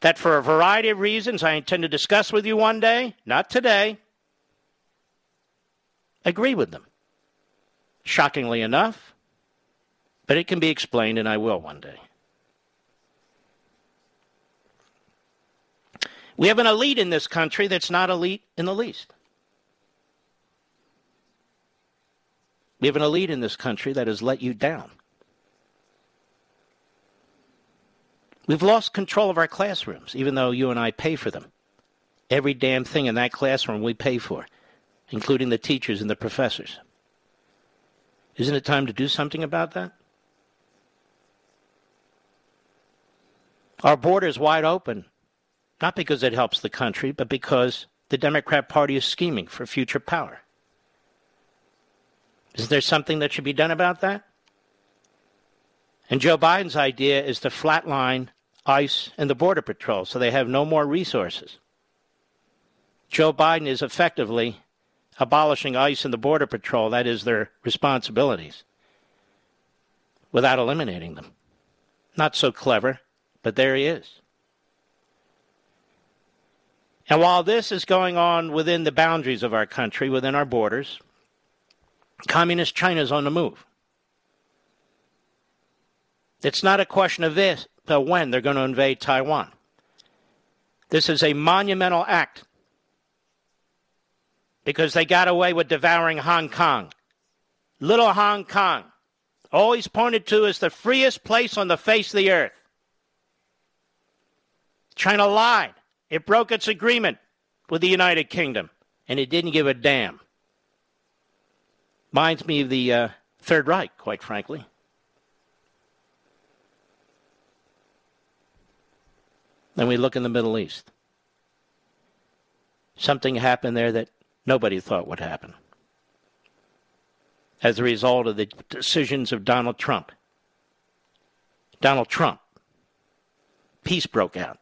that, for a variety of reasons I intend to discuss with you one day, not today, agree with them. Shockingly enough, but it can be explained, and I will one day. We have an elite in this country that's not elite in the least. We have an elite in this country that has let you down. We've lost control of our classrooms, even though you and I pay for them. Every damn thing in that classroom we pay for, including the teachers and the professors. Isn't it time to do something about that? Our border is wide open, not because it helps the country, but because the Democrat Party is scheming for future power. Is there something that should be done about that? And Joe Biden's idea is to flatline ICE and the Border Patrol so they have no more resources. Joe Biden is effectively abolishing ICE and the Border Patrol, that is, their responsibilities, without eliminating them. Not so clever, but there he is. And while this is going on within the boundaries of our country, within our borders, Communist China is on the move. It's not a question of this, but when they're going to invade Taiwan. This is a monumental act because they got away with devouring Hong Kong. Little Hong Kong, always pointed to as the freest place on the face of the earth. China lied. It broke its agreement with the United Kingdom, and it didn't give a damn. Minds me of the uh, Third Reich, quite frankly. Then we look in the Middle East. Something happened there that nobody thought would happen as a result of the decisions of Donald Trump. Donald Trump. Peace broke out.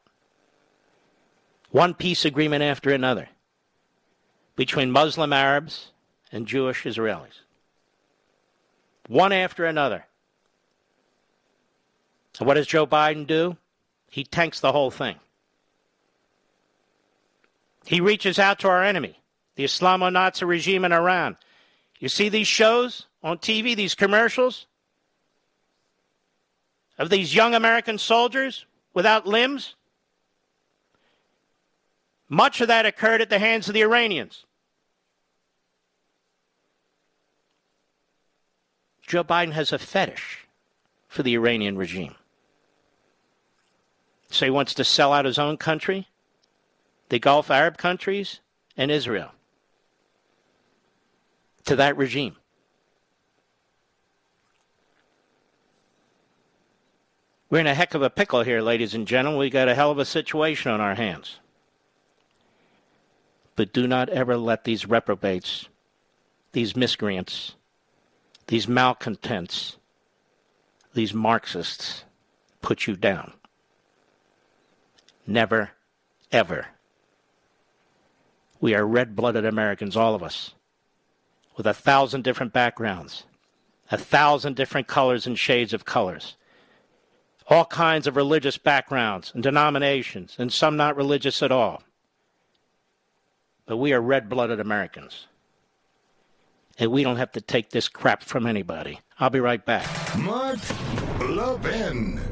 One peace agreement after another between Muslim Arabs and Jewish Israelis. One after another. And what does Joe Biden do? He tanks the whole thing. He reaches out to our enemy, the Islamo Nazi regime in Iran. You see these shows on TV, these commercials of these young American soldiers without limbs? Much of that occurred at the hands of the Iranians. Joe Biden has a fetish for the Iranian regime. So he wants to sell out his own country, the Gulf Arab countries, and Israel to that regime. We're in a heck of a pickle here, ladies and gentlemen. We've got a hell of a situation on our hands. But do not ever let these reprobates, these miscreants, these malcontents, these Marxists put you down. Never, ever. We are red blooded Americans, all of us, with a thousand different backgrounds, a thousand different colors and shades of colors, all kinds of religious backgrounds and denominations, and some not religious at all. But we are red blooded Americans. And we don't have to take this crap from anybody. I'll be right back. Mark Levin.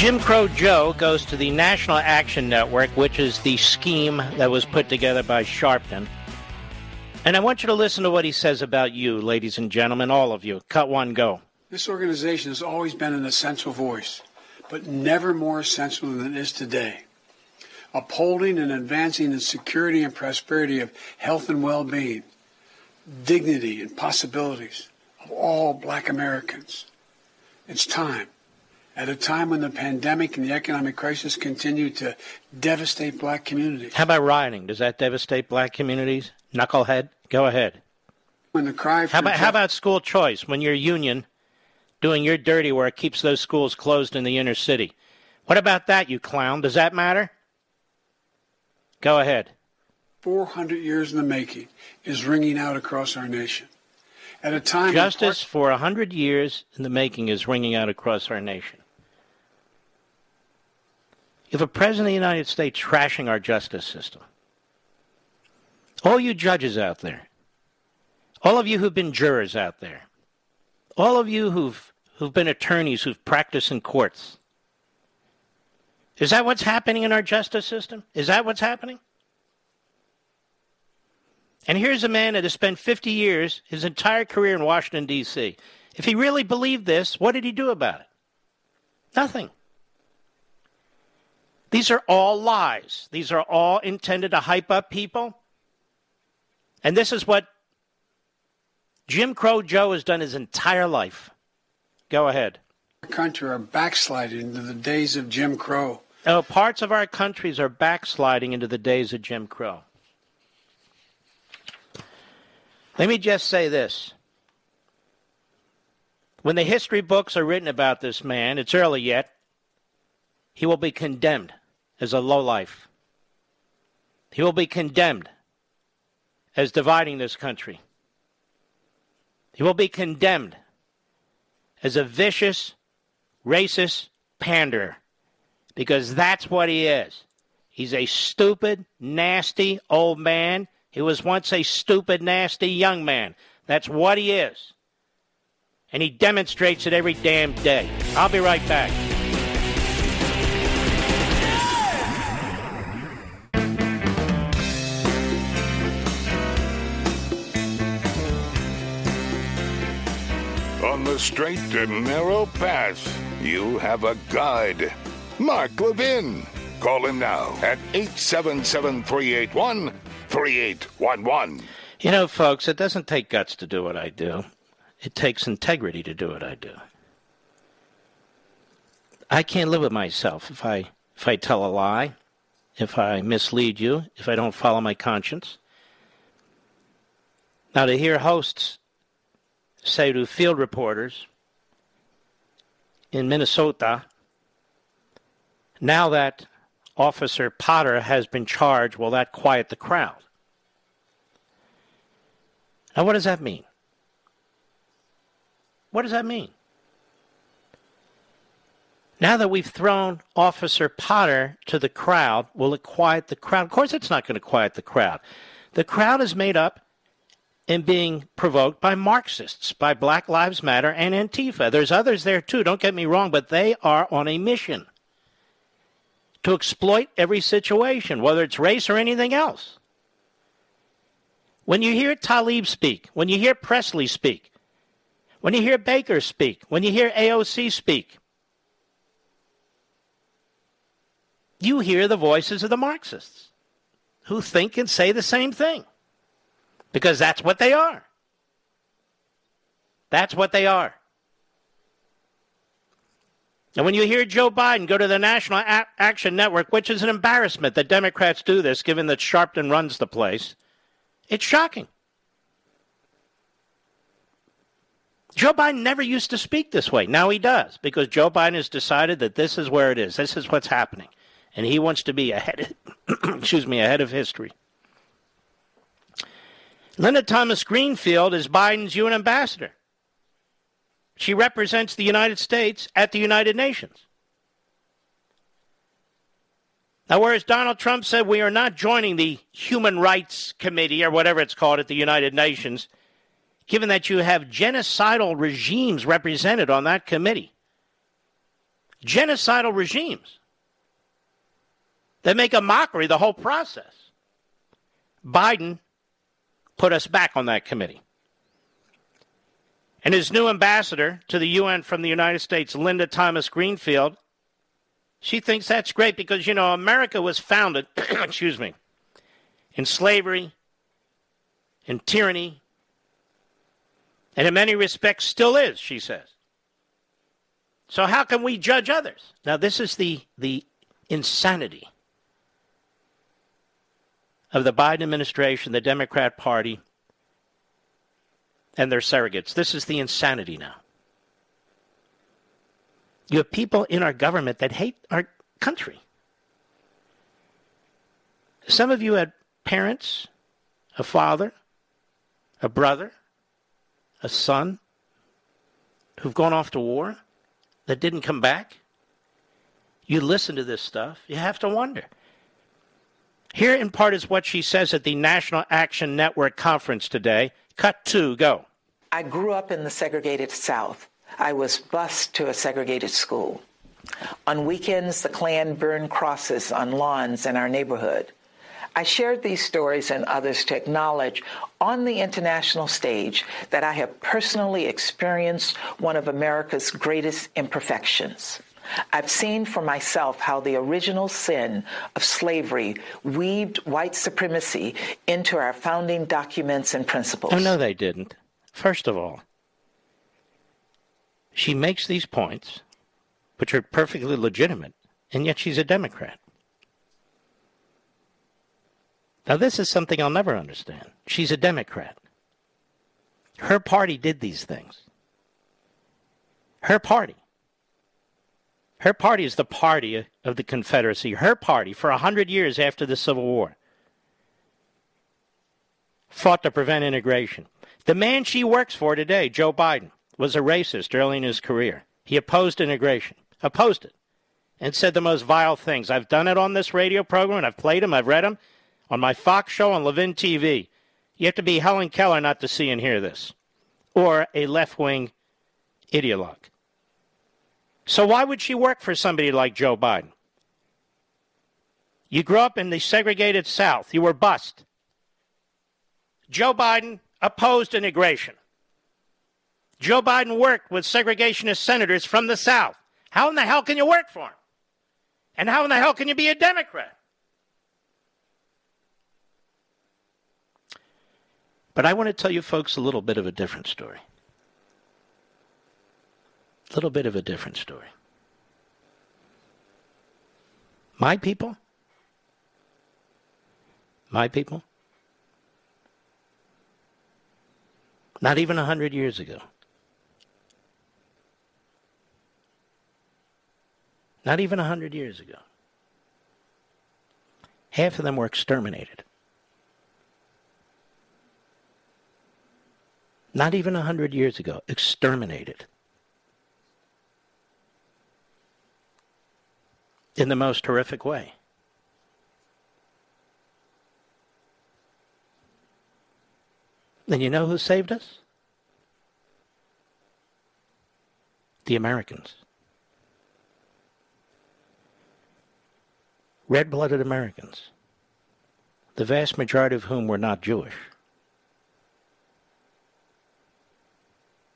Jim Crow Joe goes to the National Action Network, which is the scheme that was put together by Sharpton. And I want you to listen to what he says about you, ladies and gentlemen, all of you. Cut one, go. This organization has always been an essential voice, but never more essential than it is today. Upholding and advancing the security and prosperity of health and well-being, dignity and possibilities of all black Americans. It's time. At a time when the pandemic and the economic crisis continue to devastate black communities. How about rioting? Does that devastate black communities? Knucklehead, go ahead. When the cry how about, how about school choice? When your union doing your dirty work keeps those schools closed in the inner city. What about that, you clown? Does that matter? Go ahead. 400 years in the making is ringing out across our nation. At a time justice part- for 100 years in the making is ringing out across our nation. If a president of the United States trashing our justice system, all you judges out there, all of you who've been jurors out there, all of you who've who've been attorneys who've practiced in courts, is that what's happening in our justice system? Is that what's happening? And here's a man that has spent 50 years, his entire career in Washington, D.C. If he really believed this, what did he do about it? Nothing. These are all lies. These are all intended to hype up people. And this is what Jim Crow Joe has done his entire life. Go ahead. Our country are backsliding into the days of Jim Crow. Oh, parts of our countries are backsliding into the days of Jim Crow. Let me just say this. When the history books are written about this man, it's early yet, he will be condemned as a lowlife. He will be condemned as dividing this country. He will be condemned as a vicious, racist pander because that's what he is. He's a stupid, nasty old man he was once a stupid, nasty young man. That's what he is. And he demonstrates it every damn day. I'll be right back. Straight and narrow path, you have a guide. Mark Levin. Call him now at 877 381 3811. You know, folks, it doesn't take guts to do what I do, it takes integrity to do what I do. I can't live with myself if I if I tell a lie, if I mislead you, if I don't follow my conscience. Now to hear hosts say to field reporters in Minnesota, now that Officer Potter has been charged. Will that quiet the crowd? Now, what does that mean? What does that mean? Now that we've thrown Officer Potter to the crowd, will it quiet the crowd? Of course, it's not going to quiet the crowd. The crowd is made up and being provoked by Marxists, by Black Lives Matter and Antifa. There's others there too, don't get me wrong, but they are on a mission to exploit every situation, whether it's race or anything else. When you hear Tlaib speak, when you hear Pressley speak, when you hear Baker speak, when you hear AOC speak, you hear the voices of the Marxists who think and say the same thing because that's what they are. That's what they are. And when you hear Joe Biden go to the National A- Action Network, which is an embarrassment that Democrats do this, given that Sharpton runs the place, it's shocking. Joe Biden never used to speak this way. Now he does, because Joe Biden has decided that this is where it is. This is what's happening. And he wants to be ahead of, excuse me, ahead of history. Linda Thomas Greenfield is Biden's UN ambassador. She represents the United States at the United Nations. Now, whereas Donald Trump said we are not joining the Human Rights Committee or whatever it's called at the United Nations, given that you have genocidal regimes represented on that committee, genocidal regimes that make a mockery of the whole process. Biden put us back on that committee. And his new ambassador to the UN from the United States, Linda Thomas Greenfield, she thinks that's great because, you know, America was founded, excuse me, in slavery, in tyranny, and in many respects still is, she says. So how can we judge others? Now this is the the insanity of the Biden administration, the Democrat Party, and their surrogates. This is the insanity now. You have people in our government that hate our country. Some of you had parents, a father, a brother, a son who've gone off to war that didn't come back. You listen to this stuff, you have to wonder. Here, in part, is what she says at the National Action Network conference today. Cut two, go. I grew up in the segregated South. I was bused to a segregated school. On weekends, the Klan burned crosses on lawns in our neighborhood. I shared these stories and others to acknowledge on the international stage that I have personally experienced one of America's greatest imperfections. I've seen for myself how the original sin of slavery weaved white supremacy into our founding documents and principles. Oh, no, they didn't. First of all, she makes these points, which are perfectly legitimate, and yet she's a Democrat. Now, this is something I'll never understand. She's a Democrat. Her party did these things. Her party. Her party is the party of the Confederacy. Her party, for a hundred years after the Civil War, fought to prevent integration. The man she works for today, Joe Biden, was a racist early in his career. He opposed integration, opposed it, and said the most vile things. I've done it on this radio program, and I've played them, I've read them on my Fox show on Levin TV. You have to be Helen Keller not to see and hear this, or a left wing ideologue. So why would she work for somebody like Joe Biden? You grew up in the segregated South. You were bused. Joe Biden opposed integration. Joe Biden worked with segregationist senators from the South. How in the hell can you work for him? And how in the hell can you be a Democrat? But I want to tell you folks a little bit of a different story little bit of a different story. My people, my people, not even a hundred years ago, not even a hundred years ago, half of them were exterminated. Not even a hundred years ago, exterminated. In the most horrific way. And you know who saved us? The Americans. Red blooded Americans, the vast majority of whom were not Jewish.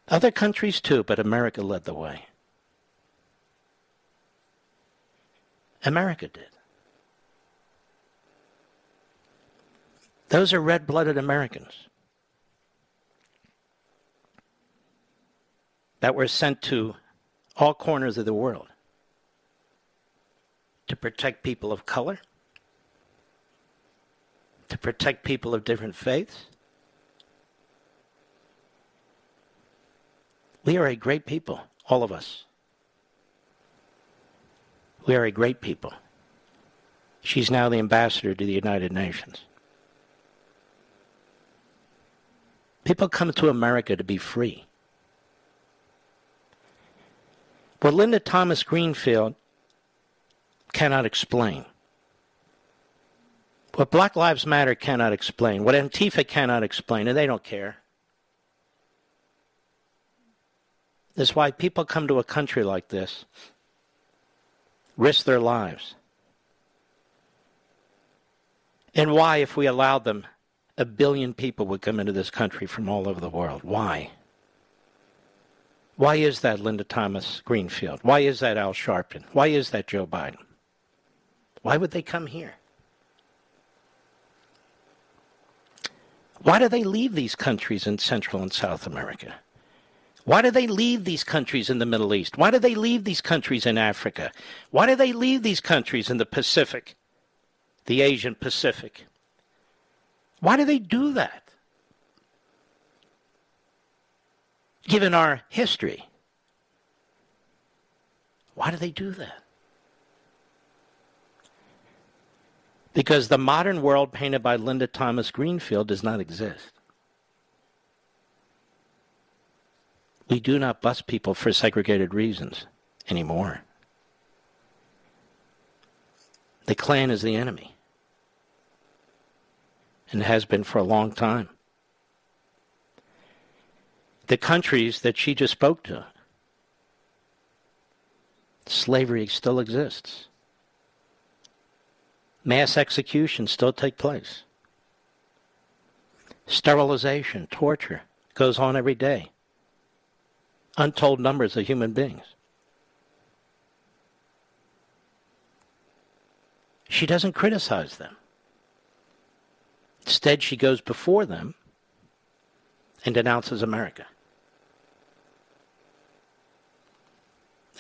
Other countries too, but America led the way. America did. Those are red blooded Americans that were sent to all corners of the world to protect people of color, to protect people of different faiths. We are a great people, all of us. We are a great people. She's now the ambassador to the United Nations. People come to America to be free. What Linda Thomas Greenfield cannot explain, what Black Lives Matter cannot explain, what Antifa cannot explain, and they don't care, is why people come to a country like this risk their lives. And why, if we allowed them, a billion people would come into this country from all over the world? Why? Why is that Linda Thomas Greenfield? Why is that Al Sharpton? Why is that Joe Biden? Why would they come here? Why do they leave these countries in Central and South America? Why do they leave these countries in the Middle East? Why do they leave these countries in Africa? Why do they leave these countries in the Pacific, the Asian Pacific? Why do they do that? Given our history, why do they do that? Because the modern world painted by Linda Thomas Greenfield does not exist. We do not bus people for segregated reasons anymore. The Klan is the enemy and has been for a long time. The countries that she just spoke to, slavery still exists. Mass executions still take place. Sterilization, torture goes on every day. Untold numbers of human beings. She doesn't criticize them. Instead, she goes before them and denounces America.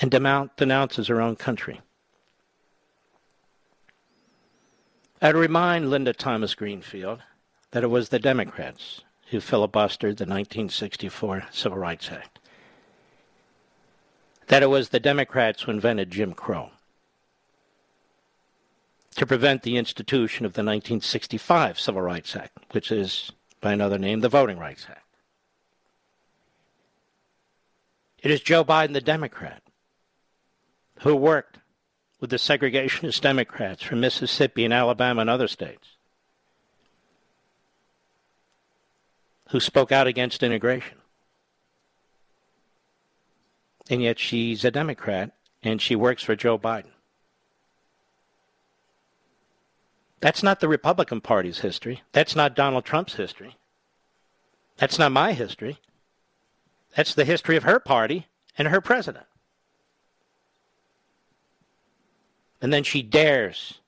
And denounces her own country. I'd remind Linda Thomas Greenfield that it was the Democrats who filibustered the 1964 Civil Rights Act, that it was the Democrats who invented Jim Crow to prevent the institution of the 1965 Civil Rights Act, which is, by another name, the Voting Rights Act. It is Joe Biden, the Democrat, who worked with the segregationist Democrats from Mississippi and Alabama and other states who spoke out against integration. And yet she's a Democrat and she works for Joe Biden. That's not the Republican Party's history. That's not Donald Trump's history. That's not my history. That's the history of her party and her president. And then she dares,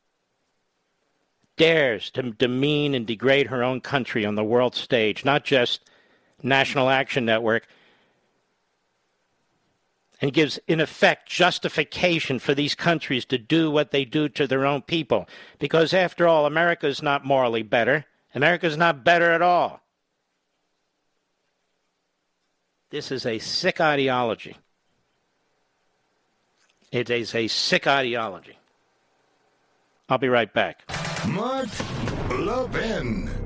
dares to demean and degrade her own country on the world stage, not just National Action Network, and gives, in effect, justification for these countries to do what they do to their own people. Because, after all, America is not morally better. America is not better at all. This is a sick ideology. It is a sick ideology. I'll be right back. Mark Levin.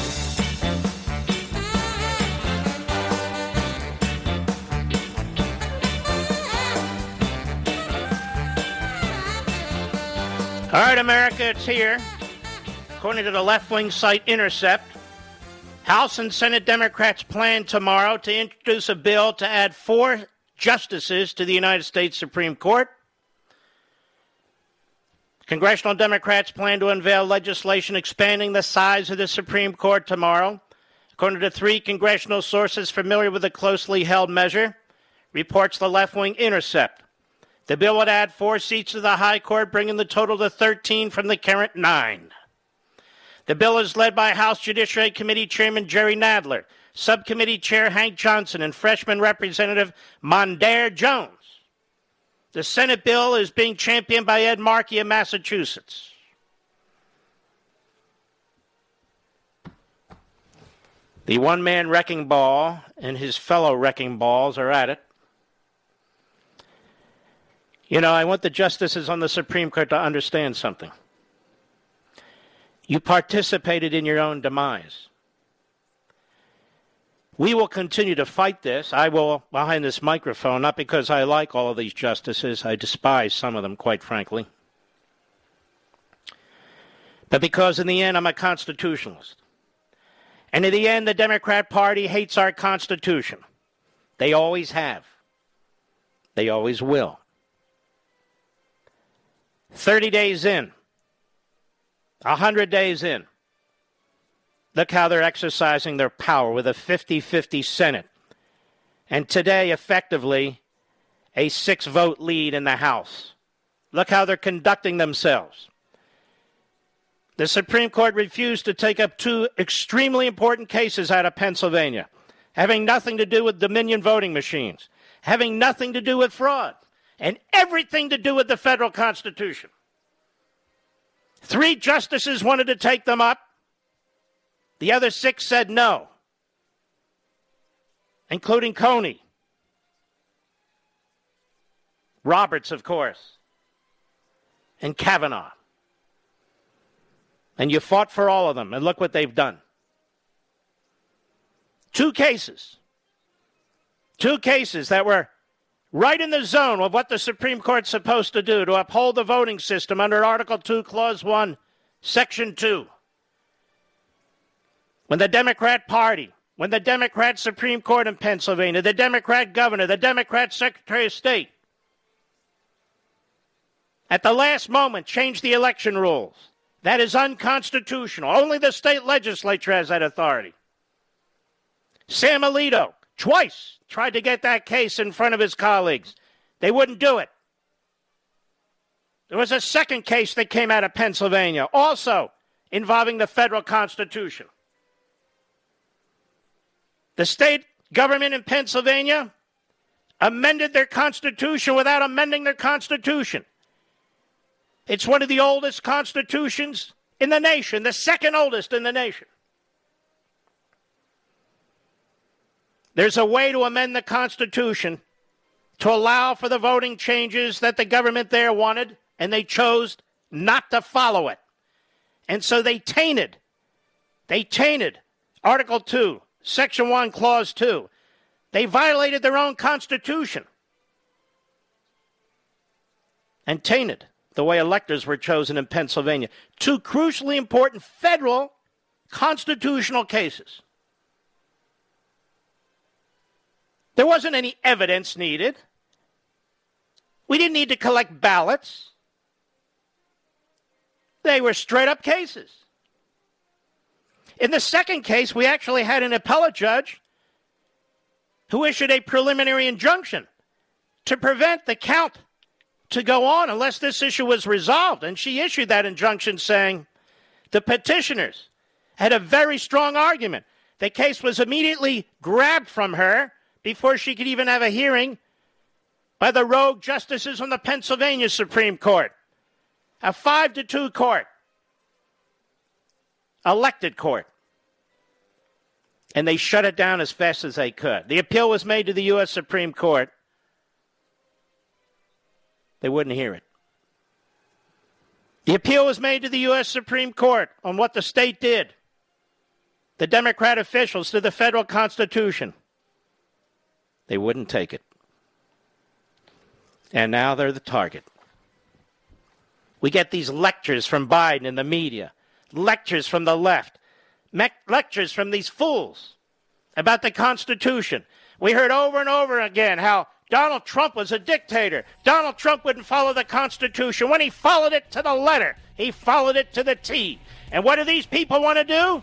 All right, America, it's here. According to the left wing site Intercept, House and Senate Democrats plan tomorrow to introduce a bill to add four justices to the United States Supreme Court. Congressional Democrats plan to unveil legislation expanding the size of the Supreme Court tomorrow. According to three congressional sources familiar with the closely held measure, reports the left wing Intercept. The bill would add four seats to the High Court, bringing the total to 13 from the current nine. The bill is led by House Judiciary Committee Chairman Jerry Nadler, Subcommittee Chair Hank Johnson, and freshman Representative Mondaire Jones. The Senate bill is being championed by Ed Markey of Massachusetts. The one man wrecking ball and his fellow wrecking balls are at it. You know, I want the justices on the Supreme Court to understand something. You participated in your own demise. We will continue to fight this. I will behind this microphone, not because I like all of these justices, I despise some of them, quite frankly, but because in the end I'm a constitutionalist. And in the end, the Democrat Party hates our Constitution. They always have. They always will. 30 days in, 100 days in, look how they're exercising their power with a 50 50 Senate. And today, effectively, a six vote lead in the House. Look how they're conducting themselves. The Supreme Court refused to take up two extremely important cases out of Pennsylvania, having nothing to do with Dominion voting machines, having nothing to do with fraud, and everything to do with the federal Constitution. Three justices wanted to take them up. The other six said no, including Coney. Roberts, of course, and Kavanaugh. And you fought for all of them, and look what they've done. Two cases. Two cases that were right in the zone of what the Supreme Court's supposed to do to uphold the voting system under Article 2, Clause 1, Section 2. When the Democrat Party, when the Democrat Supreme Court in Pennsylvania, the Democrat governor, the Democrat Secretary of State, at the last moment changed the election rules that is unconstitutional. Only the state legislature has that authority. Sam Alito, twice, tried to get that case in front of his colleagues. They wouldn't do it. There was a second case that came out of Pennsylvania, also involving the federal Constitution. The state government in Pennsylvania amended their Constitution without amending their Constitution. It's one of the oldest constitutions in the nation, the second oldest in the nation. There's a way to amend the Constitution to allow for the voting changes that the government there wanted, and they chose not to follow it. And so they tainted, they tainted Article 2, Section 1, Clause 2. They violated their own Constitution and tainted the way electors were chosen in Pennsylvania. Two crucially important federal constitutional cases. There wasn't any evidence needed. We didn't need to collect ballots. They were straight up cases. In the second case, we actually had an appellate judge who issued a preliminary injunction to prevent the count to go on unless this issue was resolved. And she issued that injunction saying the petitioners had a very strong argument. The case was immediately grabbed from her before she could even have a hearing by the rogue justices on the Pennsylvania Supreme Court. A five to two court, elected court. And they shut it down as fast as they could. The appeal was made to the U.S. Supreme Court. They wouldn't hear it. The appeal was made to the U.S. Supreme Court on what the state did, the Democrat officials to the federal Constitution. They wouldn't take it. And now they're the target. We get these lectures from Biden and the media, lectures from the left, lectures from these fools about the Constitution. We heard over and over again how Donald Trump was a dictator. Donald Trump wouldn't follow the Constitution. When he followed it to the letter, he followed it to the T. And what do these people want to do?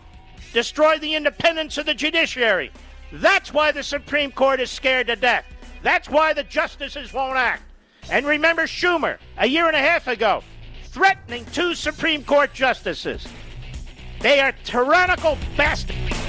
Destroy the independence of the judiciary. That's why the Supreme Court is scared to death. That's why the justices won't act. And remember Schumer, a year and a half ago, threatening two Supreme Court justices. They are tyrannical bastards.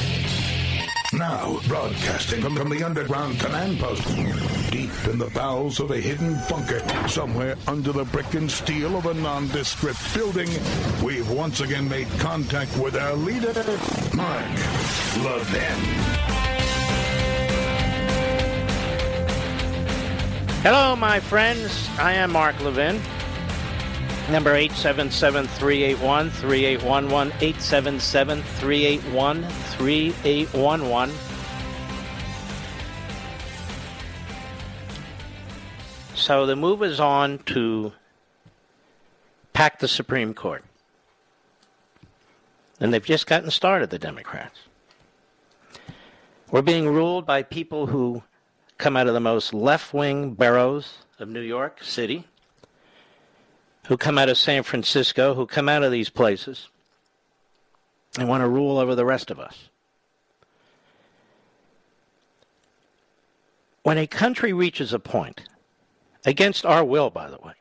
Now, broadcasting from, the underground command post, deep in the bowels of a hidden bunker, somewhere under the brick and steel of a nondescript building, we've once again made contact with our leader, Mark Levin. Hello, my friends. I am Mark Levin. Number 877-381-3811, 877-381-3811. So the move is on to pack the Supreme Court. And they've just gotten started, the Democrats. We're being ruled by people who come out of the most left-wing boroughs of New York City who come out of San Francisco, who come out of these places and want to rule over the rest of us. When a country reaches a point, against our will, by the way,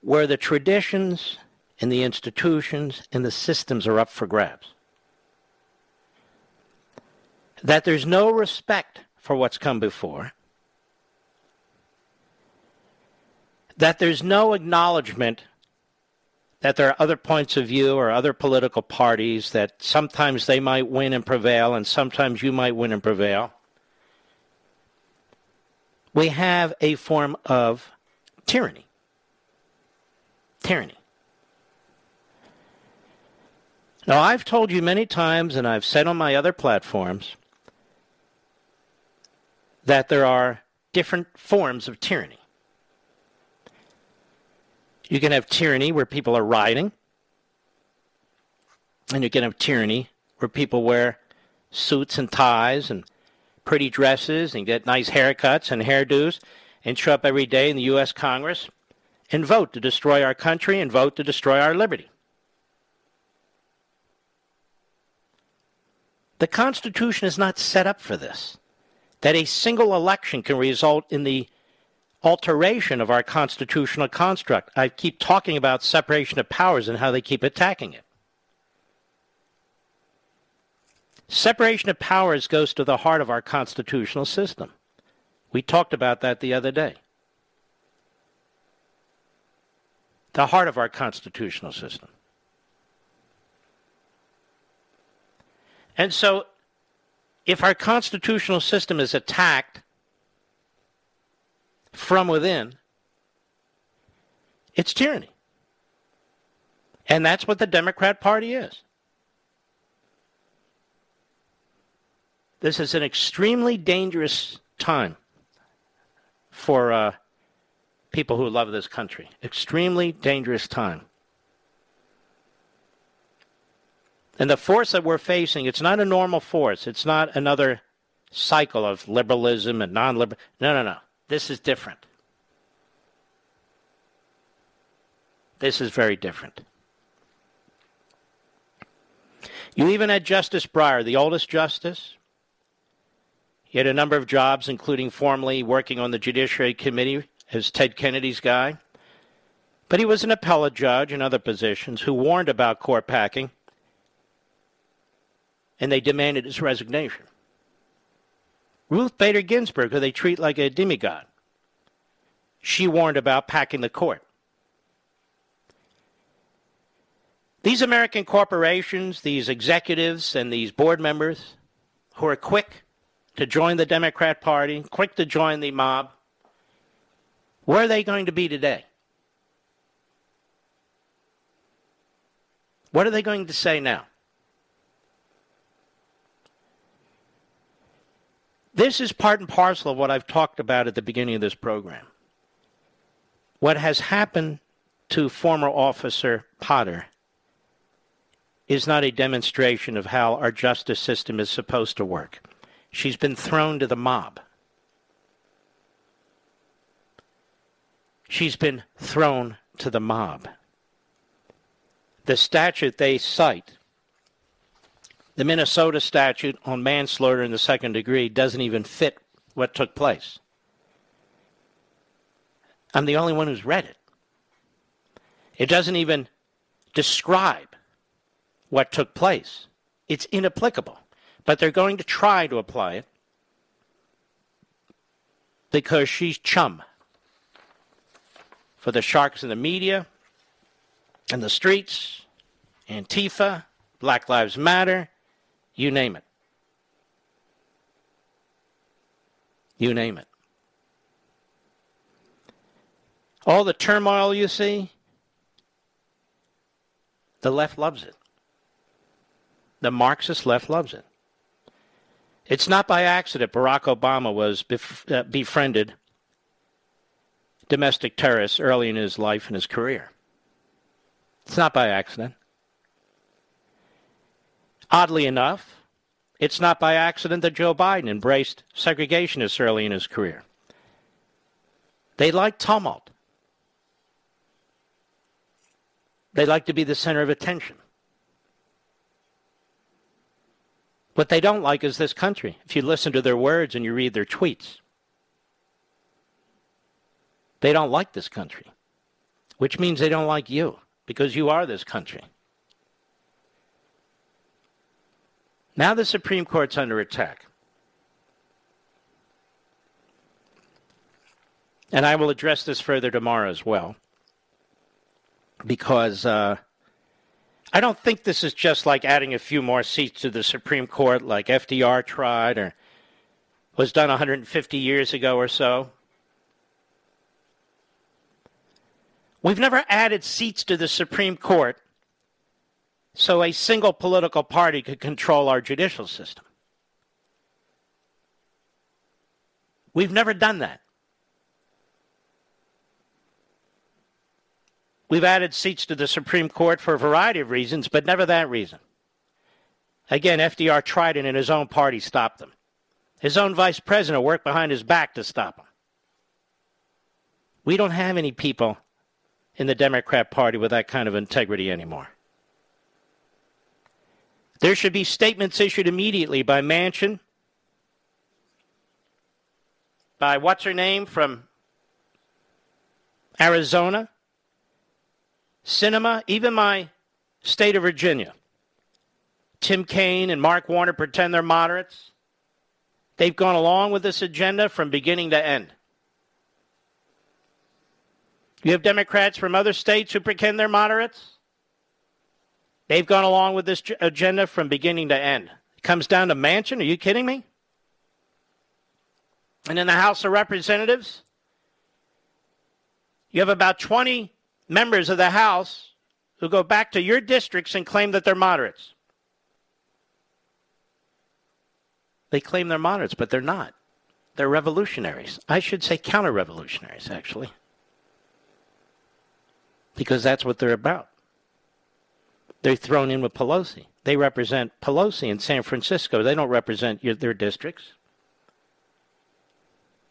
where the traditions and the institutions and the systems are up for grabs, that there's no respect for what's come before, that there's no acknowledgement that there are other points of view or other political parties that sometimes they might win and prevail and sometimes you might win and prevail. We have a form of tyranny. Tyranny. Now, I've told you many times, and I've said on my other platforms, that there are different forms of tyranny. You can have tyranny where people are rioting, and you can have tyranny where people wear suits and ties and pretty dresses and get nice haircuts and hairdos and show up every day in the U.S. Congress and vote to destroy our country and vote to destroy our liberty. The Constitution is not set up for this. That a single election can result in the alteration of our constitutional construct. I keep talking about separation of powers and how they keep attacking it. Separation of powers goes to the heart of our constitutional system. We talked about that the other day. The heart of our constitutional system. And so, if our constitutional system is attacked from within, it's tyranny. And that's what the Democrat Party is. This is an extremely dangerous time for uh, people who love this country. Extremely dangerous time. And the force that we're facing, it's not a normal force. It's not another cycle of liberalism and non liberal. No, no, no. This is different. This is very different. You even had Justice Breyer, the oldest justice. He had a number of jobs, including formerly working on the Judiciary Committee as Ted Kennedy's guy. But he was an appellate judge in other positions who warned about court packing, and they demanded his resignation. Ruth Bader Ginsburg, who they treat like a demigod. She warned about packing the court. These American corporations, these executives, and these board members who are quick to join the Democrat Party, quick to join the mob, where are they going to be today? What are they going to say now? This is part and parcel of what I've talked about at the beginning of this program. What has happened to former officer Potter is not a demonstration of how our justice system is supposed to work. She's been thrown to the mob. She's been thrown to the mob. The statute they cite, the Minnesota statute on manslaughter in the second degree, doesn't even fit what took place. I'm the only one who's read it. It doesn't even describe what took place. It's inapplicable. But they're going to try to apply it because she's chum for the sharks in the media and the streets, Antifa, Black Lives Matter, you name it. You name it. All the turmoil you see, the left loves it. The Marxist left loves it. It's not by accident Barack Obama was bef- uh, befriended domestic terrorists early in his life and his career. It's not by accident. Oddly enough, it's not by accident that Joe Biden embraced segregationists early in his career. They like tumult. They like to be the center of attention. What they don't like is this country, if you listen to their words and you read their tweets. They don't like this country, which means they don't like you because you are this country. Now the Supreme Court's under attack. And I will address this further tomorrow as well because uh, I don't think this is just like adding a few more seats to the Supreme Court like FDR tried or was done 150 years ago or so. We've never added seats to the Supreme Court so a single political party could control our judicial system. We've never done that. We've added seats to the Supreme Court for a variety of reasons, but never that reason. Again, FDR tried it and his own party stopped them. His own vice president worked behind his back to stop him. We don't have any people in the Democrat Party with that kind of integrity anymore. There should be statements issued immediately by Manchin, by what's her name from Arizona, Sinema, even my state of Virginia. Tim Kaine and Mark Warner pretend they're moderates. They've gone along with this agenda from beginning to end. You have Democrats from other states who pretend they're moderates. They've gone along with this agenda from beginning to end. It comes down to Manchin. Are you kidding me? And in the House of Representatives, you have about 20 members of the House who go back to your districts and claim that they're moderates. They claim they're moderates, but they're not. They're revolutionaries. I should say counter revolutionaries, actually. Because that's what they're about. They're thrown in with Pelosi. They represent Pelosi in San Francisco. They don't represent your, their districts.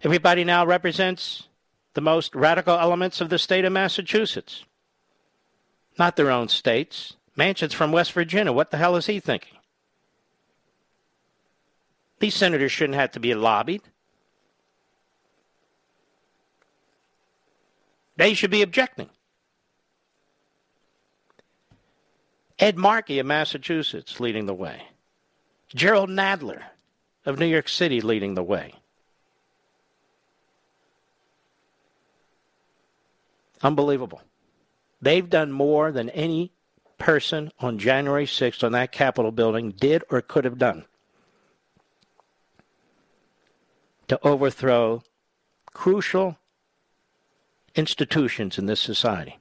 Everybody now represents the most radical elements of the state of Massachusetts. Not their own states. Manchin's from West Virginia. What the hell is he thinking? These senators shouldn't have to be lobbied. They should be objecting. Ed Markey of Massachusetts leading the way. Jerrold Nadler of New York City leading the way. Unbelievable. They've done more than any person on January 6th on that Capitol building did or could have done to overthrow crucial institutions in this society,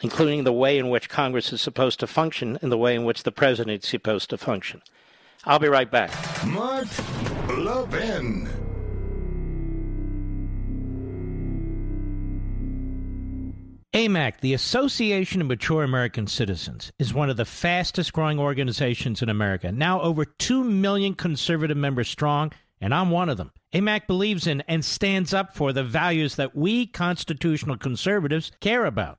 including the way in which Congress is supposed to function and the way in which the president is supposed to function. I'll be right back. Mark Levin. AMAC, the Association of Mature American Citizens, is one of the fastest growing organizations in America, now over 2 million conservative members strong, and I'm one of them. AMAC believes in and stands up for the values that we constitutional conservatives care about.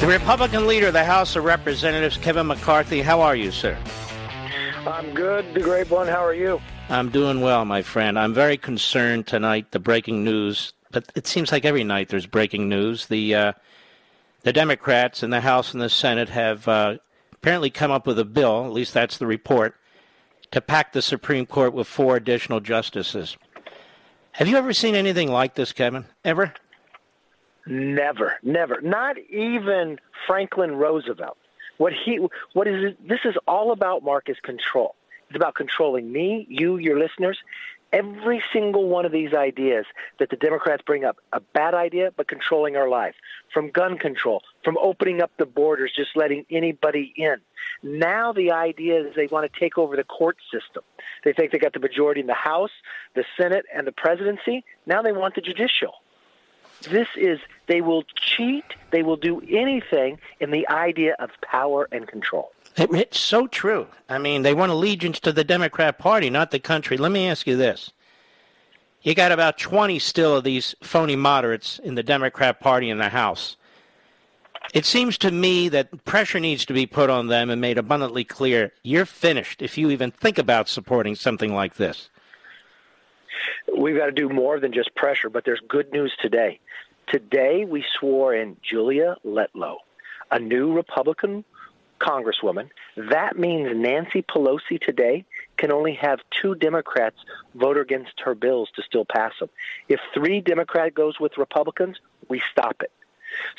The Republican leader of the House of Representatives, Kevin McCarthy, how are you, sir? I'm good, the great one. How are you? I'm doing well, my friend. I'm very concerned tonight. The breaking news, but it seems like every night there's breaking news. The uh, the Democrats in the House and the Senate have uh, apparently come up with a bill. At least that's the report to pack the Supreme Court with four additional justices. Have you ever seen anything like this, Kevin? Ever? Never, never. Not even Franklin Roosevelt. What he, what is this is all about, Mark, is control. It's about controlling me, you, your listeners. Every single one of these ideas that the Democrats bring up, a bad idea, but controlling our life. From gun control, from opening up the borders, just letting anybody in. Now the idea is they want to take over the court system. They think they got the majority in the House, the Senate, and the presidency. Now they want the judicial. This is, they will cheat, they will do anything in the idea of power and control. It's so true. I mean, they want allegiance to the Democrat Party, not the country. Let me ask you this. You got about 20 still of these phony moderates in the Democrat Party in the House. It seems to me that pressure needs to be put on them and made abundantly clear you're finished if you even think about supporting something like this we've got to do more than just pressure, but there's good news today. Today, we swore in Julia Letlow, a new Republican congresswoman. That means Nancy Pelosi today can only have two Democrats vote against her bills to still pass them. If three Democrat goes with Republicans, we stop it.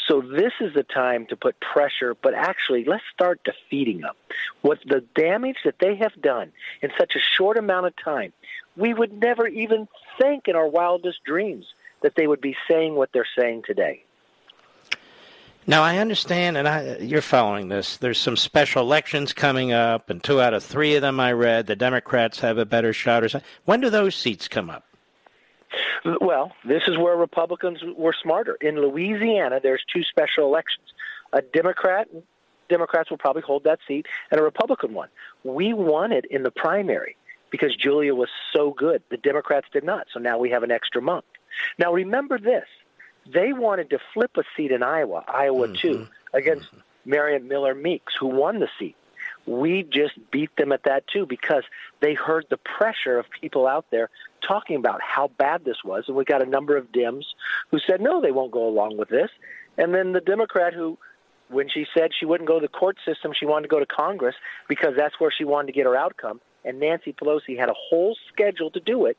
So this is the time to put pressure, but actually let's start defeating them. What the damage that they have done in such a short amount of time, we would never even think in our wildest dreams that they would be saying what they're saying today. Now I understand, and I, you're following this. There's some special elections coming up, and two out of three of them I read the Democrats have a better shot. Or something. When do those seats come up? Well, this is where Republicans were smarter. In Louisiana, there's two special elections. A Democrat, Democrats will probably hold that seat, and a Republican one. We won it in the primary because Julia was so good. The Democrats did not. So now we have an extra month. Now remember this. They wanted to flip a seat in Iowa, Iowa mm-hmm. 2, against mm-hmm. Marion Miller Meeks, who won the seat. We just beat them at that too because they heard the pressure of people out there talking about how bad this was. And we got a number of Dems who said, no, they won't go along with this. And then the Democrat who, when she said she wouldn't go to the court system, she wanted to go to Congress because that's where she wanted to get her outcome. And Nancy Pelosi had a whole schedule to do it.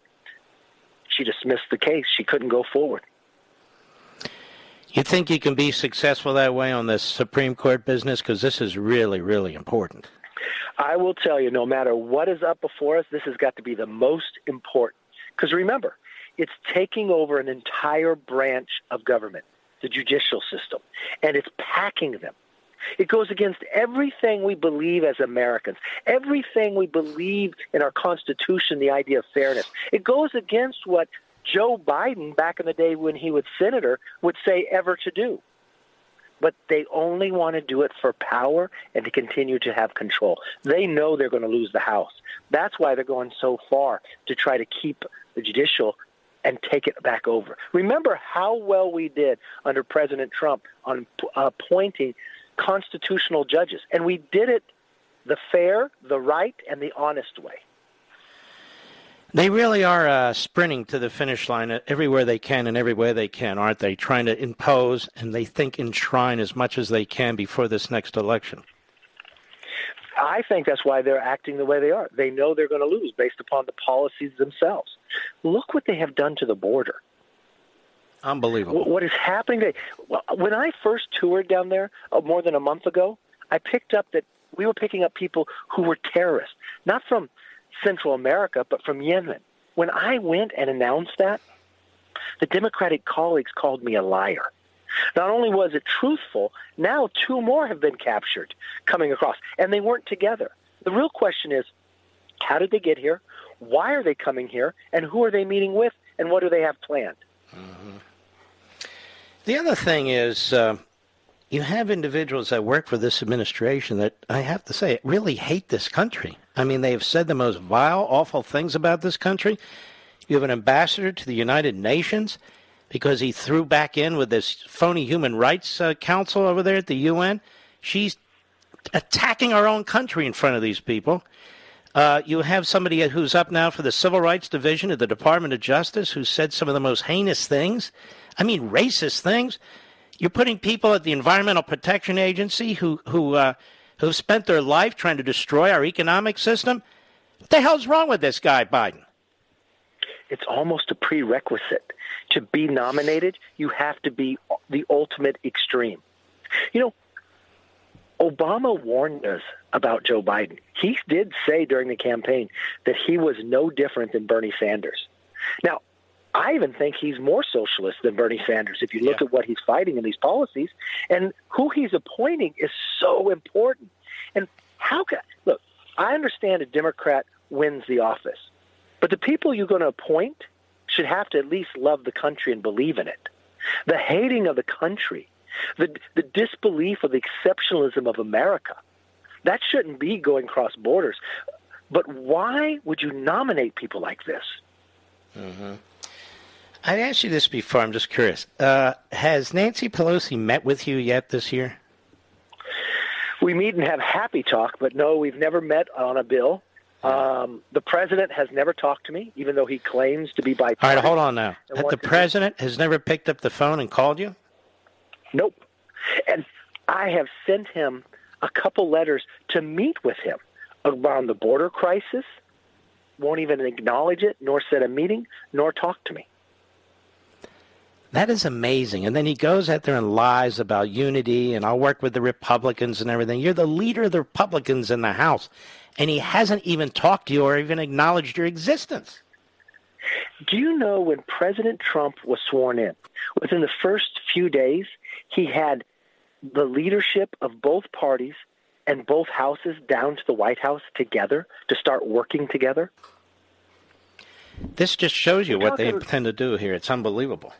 She dismissed the case. She couldn't go forward. You think you can be successful that way on this Supreme Court business? Because this is really, really important. I will tell you, no matter what is up before us, this has got to be the most important. Because remember, it's taking over an entire branch of government, the judicial system, and it's packing them. It goes against everything we believe as Americans, everything we believe in our Constitution, the idea of fairness. It goes against what Joe Biden, back in the day when he was senator, would say ever to do. But they only want to do it for power and to continue to have control. They know they're going to lose the House. That's why they're going so far to try to keep the judicial and take it back over. Remember how well we did under President Trump on appointing constitutional judges, and we did it the fair, the right, and the honest way. They really are uh, sprinting to the finish line everywhere they can and everywhere they can, aren't they? Trying to impose and they think enshrine as much as they can before this next election. I think that's why they're acting the way they are. They know they're going to lose based upon the policies themselves. Look what they have done to the border. Unbelievable. What is happening today? When I first toured down there uh, more than a month ago, I picked up that we were picking up people who were terrorists, not from Central America, but from Yemen. When I went and announced that, the Democratic colleagues called me a liar. Not only was it truthful, now two more have been captured coming across, and they weren't together. The real question is how did they get here? Why are they coming here? And who are they meeting with? And what do they have planned? Mm-hmm. The other thing is, uh, you have individuals that work for this administration that I have to say really hate this country. I mean, they have said the most vile, awful things about this country. You have an ambassador to the United Nations because he threw back in with this phony human rights uh, council over there at the UN. She's attacking our own country in front of these people. Uh, you have somebody who's up now for the Civil Rights Division of the Department of Justice who said some of the most heinous things. I mean, racist things. You're putting people at the Environmental Protection Agency who who uh, who've spent their life trying to destroy our economic system. What the hell's wrong with this guy, Biden? It's almost a prerequisite to be nominated. You have to be the ultimate extreme. You know, Obama warned us about Joe Biden. He did say during the campaign that he was no different than Bernie Sanders. Now, I even think he's more socialist than Bernie Sanders if you look yeah. at what he's fighting in these policies. And who he's appointing is so important. And how can, look, I understand a Democrat wins the office, but the people you're going to appoint should have to at least love the country and believe in it. The hating of the country, the, the disbelief of the exceptionalism of America, that shouldn't be going cross borders. But why would you nominate people like this? Mm-hmm. I asked you this before. I'm just curious. Uh, has Nancy Pelosi met with you yet this year? We meet and have happy talk, but no, we've never met on a bill. Um, the president has never talked to me, even though he claims to be bipartisan. All right, hold on now. The president has never picked up the phone and called you? Nope. And I have sent him a couple letters to meet with him around the border crisis. Won't even acknowledge it, nor set a meeting, nor talk to me. That is amazing. And then he goes out there and lies about unity and I'll work with the Republicans and everything. You're the leader of the Republicans in the House. And he hasn't even talked to you or even acknowledged your existence. Do you know when President Trump was sworn in, within the first few days, he had the leadership of both parties and both houses down to the White House together to start working together? This just shows you what they intend to do here. It's unbelievable.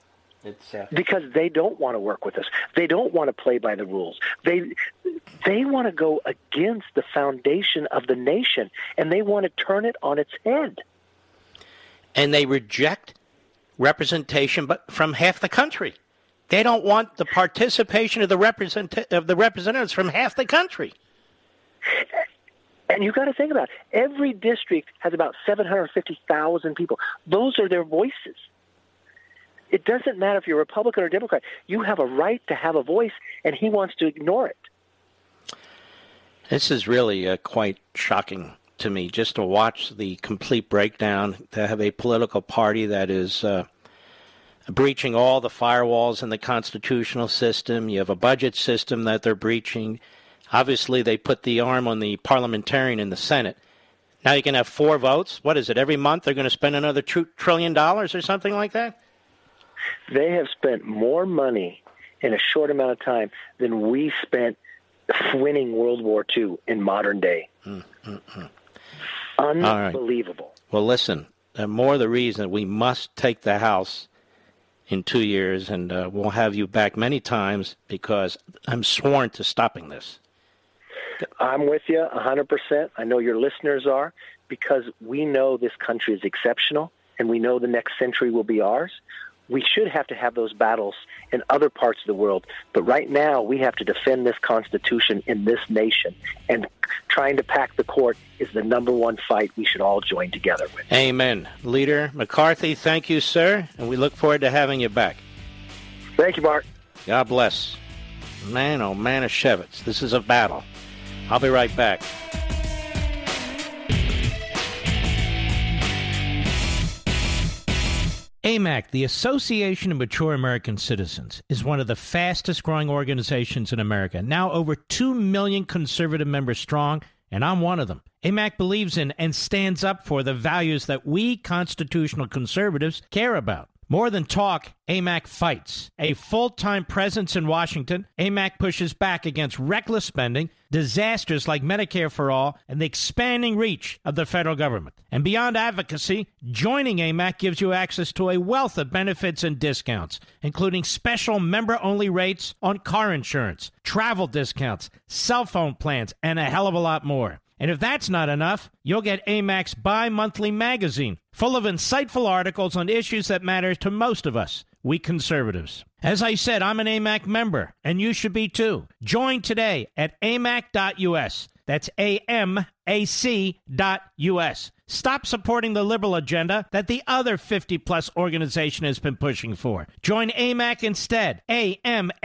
It's, uh... because they don't want to work with us. They don't want to play by the rules. They they want to go against the foundation of the nation, and they want to turn it on its head. And they reject representation, but from half the country. They don't want the participation of the represent of the representatives from half the country. And you got to think about it. every district has about 750,000 people. Those are their voices. It doesn't matter if you're Republican or Democrat. You have a right to have a voice, and he wants to ignore it. This is really uh, quite shocking to me just to watch the complete breakdown, to have a political party that is uh, breaching all the firewalls in the constitutional system. You have a budget system that they're breaching. Obviously, they put the arm on the parliamentarian in the Senate. Now you can have four votes. What is it? Every month they're going to spend another tr- trillion dollars or something like that? They have spent more money in a short amount of time than we spent winning World War II in modern day. Mm, mm, mm. Unbelievable. Right. Well, listen, uh, more the reason we must take the House in two years, and uh, we'll have you back many times because I'm sworn to stopping this. I'm with you 100%. I know your listeners are because we know this country is exceptional and we know the next century will be ours we should have to have those battles in other parts of the world. But right now, we have to defend this Constitution in this nation. And trying to pack the court is the number one fight we should all join together with. Amen. Leader McCarthy, thank you, sir. And we look forward to having you back. Thank you, Mark. God bless. Man, oh, man of Manischewitz, this is a battle. I'll be right back. AMAC, the Association of Mature American Citizens, is one of the fastest growing organizations in America. Now over 2 million conservative members strong, and I'm one of them. AMAC believes in and stands up for the values that we constitutional conservatives care about. More than talk, AMAC fights. A full time presence in Washington, AMAC pushes back against reckless spending, disasters like Medicare for All, and the expanding reach of the federal government. And beyond advocacy, joining AMAC gives you access to a wealth of benefits and discounts, including special member only rates on car insurance, travel discounts, cell phone plans, and a hell of a lot more. And if that's not enough, you'll get AMAC's bi monthly magazine, full of insightful articles on issues that matter to most of us, we conservatives. As I said, I'm an AMAC member, and you should be too. Join today at amac.us. That's A-M-A-C.us. Stop supporting the liberal agenda that the other 50 plus organization has been pushing for. Join AMAC instead. A-M-A-C.us.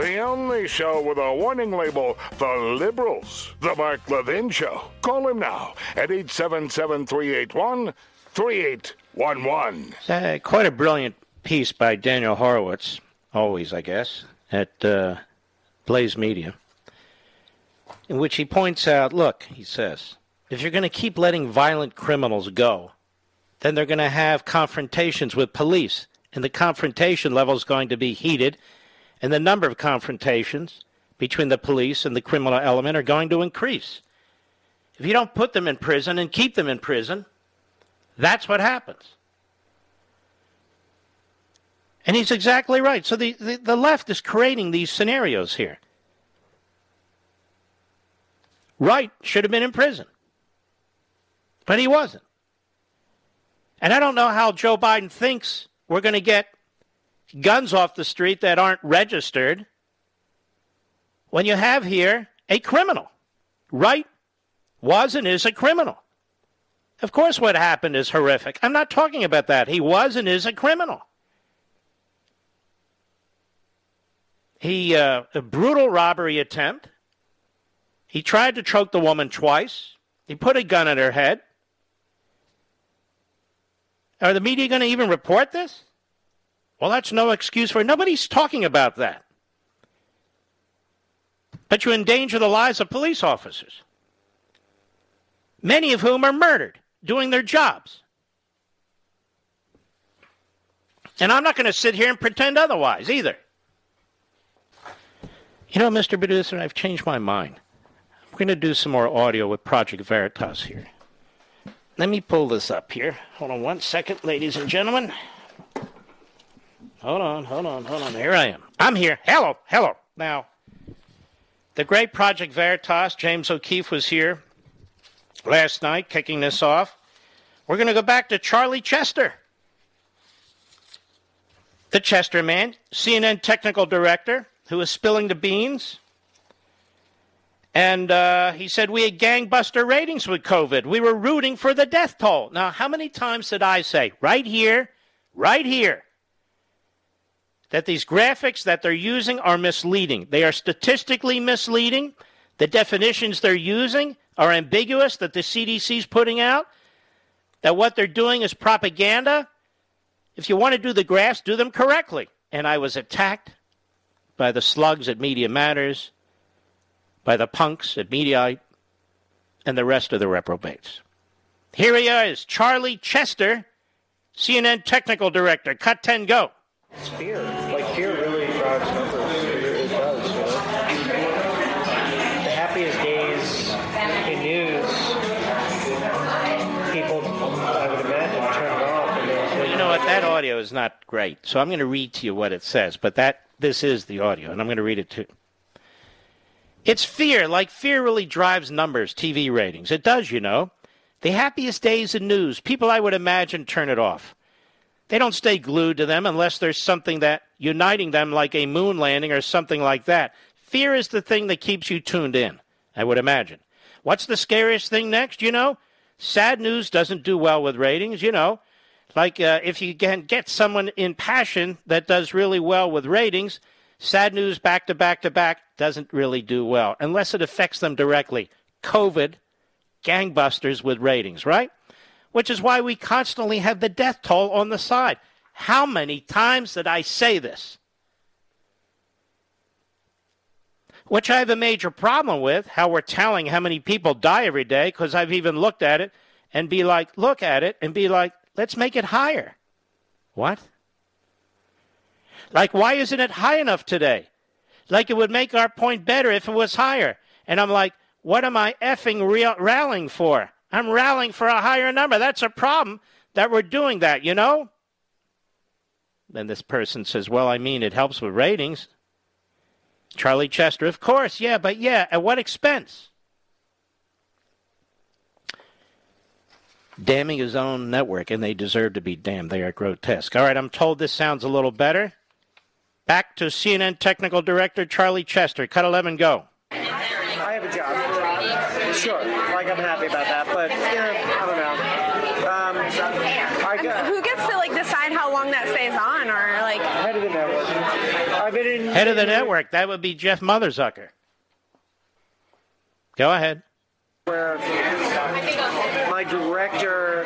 The only show with a warning label, The Liberals. The Mark Levin Show. Call him now at 877 381 3811. Uh, quite a brilliant piece by Daniel Horowitz, always, I guess, at uh, Blaze Media, in which he points out look, he says, if you're going to keep letting violent criminals go, then they're going to have confrontations with police, and the confrontation level is going to be heated and the number of confrontations between the police and the criminal element are going to increase. If you don't put them in prison and keep them in prison, that's what happens. And he's exactly right. So the, the, the, left is creating these scenarios here. Wright should have been in prison, but he wasn't. And I don't know how Joe Biden thinks we're going to get guns off the street that aren't registered when you have here a criminal. right? was and is a criminal. Of course, what happened is horrific. I'm not talking about that. He was and is a criminal. He, uh, a brutal robbery attempt. He tried to choke the woman twice. He put a gun at her head. Are the media going to even report this? Well, that's no excuse for it. Nobody's talking about that. But you endanger the lives of police officers, many of whom are murdered doing their jobs. And I'm not going to sit here and pretend otherwise either. You know, Mr. Producer, I've changed my mind. I'm going to do some more audio with Project Veritas here. Let me pull this up here. Hold on one second, ladies and gentlemen. Hold on, hold on, hold on. Here I am. I'm here. Hello, hello. Now, the great Project Veritas, James O'Keefe was here last night kicking this off. We're going to go back to Charlie Chester. The Chester man, CNN technical director, who was spilling the beans. And uh, he said, We had gangbuster ratings with COVID. We were rooting for the death toll. Now, how many times did I say, right here, right here, that these graphics that they're using are misleading. They are statistically misleading. The definitions they're using are ambiguous that the CDC is putting out. That what they're doing is propaganda. If you want to do the graphs, do them correctly. And I was attacked by the slugs at Media Matters, by the punks at Mediaite, and the rest of the reprobates. Here he is, Charlie Chester, CNN technical director. Cut 10, go. It's fear. Like fear really drives numbers. It, does. You know? The happiest days in news, people, I would imagine, turn it off. And well, you know what? That audio is not great. So I'm going to read to you what it says. But that this is the audio, and I'm going to read it too. It's fear, like fear really drives numbers, TV ratings. It does, you know. The happiest days in news, people I would imagine turn it off. They don't stay glued to them unless there's something that uniting them like a moon landing or something like that. Fear is the thing that keeps you tuned in, I would imagine. What's the scariest thing next, you know? Sad news doesn't do well with ratings, you know. Like uh, if you can get someone in passion that does really well with ratings, sad news back to back to back doesn't really do well unless it affects them directly. COVID, gangbusters with ratings, right? Which is why we constantly have the death toll on the side. How many times did I say this? Which I have a major problem with, how we're telling how many people die every day, because I've even looked at it and be like, look at it and be like, Let's make it higher. What? Like, why isn't it high enough today? Like, it would make our point better if it was higher. And I'm like, what am I effing real- rallying for? I'm rallying for a higher number. That's a problem that we're doing that, you know? Then this person says, well, I mean, it helps with ratings. Charlie Chester, of course, yeah, but yeah, at what expense? damning his own network, and they deserve to be damned. They are grotesque. All right, I'm told this sounds a little better. Back to CNN technical director Charlie Chester. Cut 11, go. I have a job. Sure, like I'm happy about that, but yeah, I don't know. Um, I got, Who gets to like decide how long that stays on, or like head of the network. I've been in head of the network. That would be Jeff Motherzucker. Go ahead. Where my director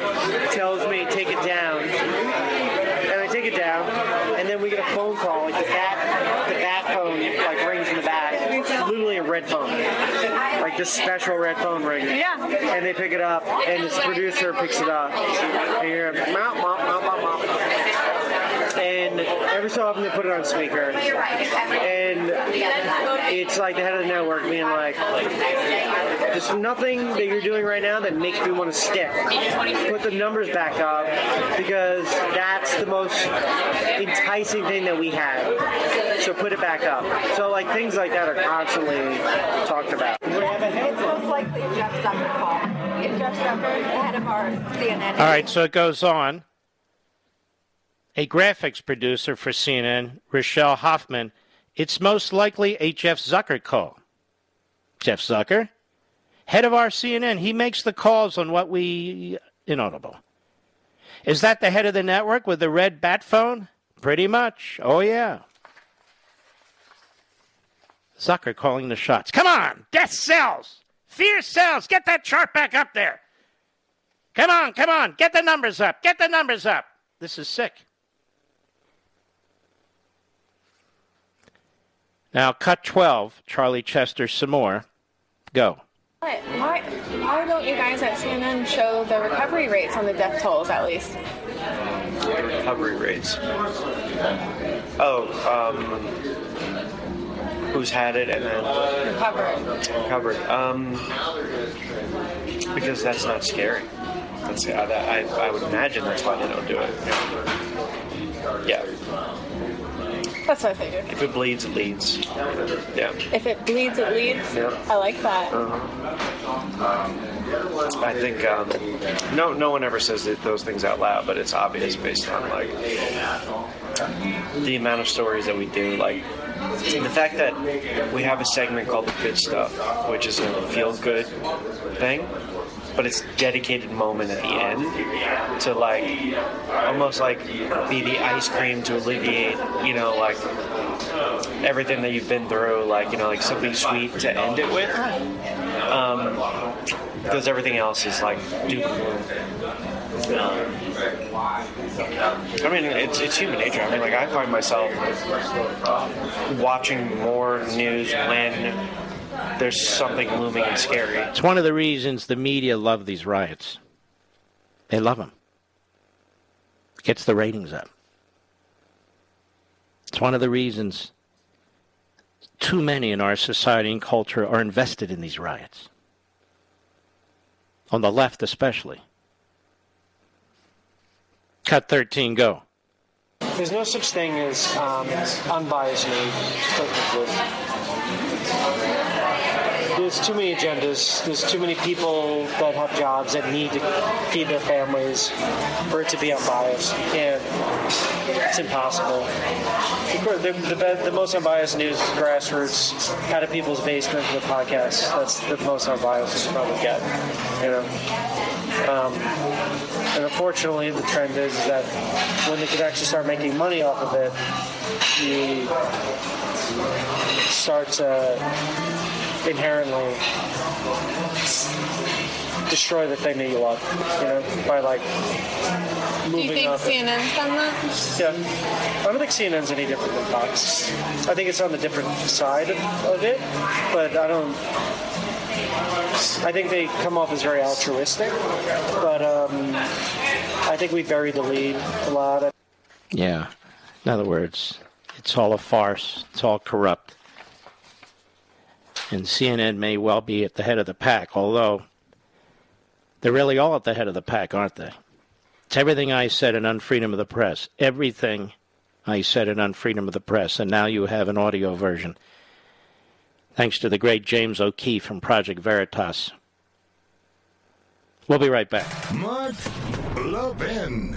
tells me take it down, and I take it down, and then we get a phone call, like the bat, the bat phone, like rings in the back. Literally a red phone, like this special red phone ring. Yeah. And they pick it up, and this producer picks it up, and you're mop, mop, mop, mop, mop. And every so often they put it on speaker, and it's like the head of the network being like, "There's nothing that you're doing right now that makes me want to stick. Put the numbers back up because that's the most enticing thing that we have. So put it back up. So like things like that are constantly talked about. It's most likely Jeff Zucker call. If Jeff Zucker, head of our CNN. All right, so it goes on. A graphics producer for CNN, Rochelle Hoffman, it's most likely a Jeff Zucker call. Jeff Zucker? Head of our CNN, he makes the calls on what we inaudible. Is that the head of the network with the red bat phone? Pretty much. Oh, yeah. Zucker calling the shots. Come on! Death sells! Fear sells! Get that chart back up there! Come on, come on! Get the numbers up! Get the numbers up! This is sick. Now, cut 12, Charlie Chester, some more. Go. why why don't you guys at CNN show the recovery rates on the death tolls at least? recovery rates. Oh, um, who's had it and then Recovered. recovered? Um, because that's not scary. That's I, I, I would imagine that's why they don't do it. Yeah. That's what I figured. If it bleeds, it leads. Yeah. If it bleeds, it leads. Yeah. I like that. I think um, no no one ever says those things out loud, but it's obvious based on like the amount of stories that we do. Like the fact that we have a segment called the good stuff, which is a feel good thing, but it's dedicated moment at the end to like almost like be the ice cream to alleviate you know like everything that you've been through like you know like something sweet to end it with um, because everything else is like doom. Um, I mean, it's, it's human nature. I mean, like I find myself watching more news when there's something looming and scary. It's one of the reasons the media love these riots. They love them. Gets the ratings up. It's one of the reasons too many in our society and culture are invested in these riots. On the left, especially. Cut 13, go. There's no such thing as um, unbiased news. There's too many agendas. There's too many people that have jobs that need to feed their families for it to be unbiased. And it's impossible. The, the, the, most unbiased news is grassroots, out of people's basements the podcast. That's the most unbiased you probably get. You know. Um, and unfortunately, the trend is that when they can actually start making money off of it, you start to inherently destroy the thing that you love, you know, by like moving. Do you think up. CNN's done that? Yeah, I don't think CNN's any different than Fox. I think it's on the different side of, of it, but I don't. I think they come off as very altruistic, but um, I think we bury the lead a lot. Yeah. In other words, it's all a farce. It's all corrupt. And CNN may well be at the head of the pack, although they're really all at the head of the pack, aren't they? It's everything I said in Unfreedom of the Press. Everything I said in Unfreedom of the Press. And now you have an audio version. Thanks to the great James O'Keefe from Project Veritas. We'll be right back. Mark Levin.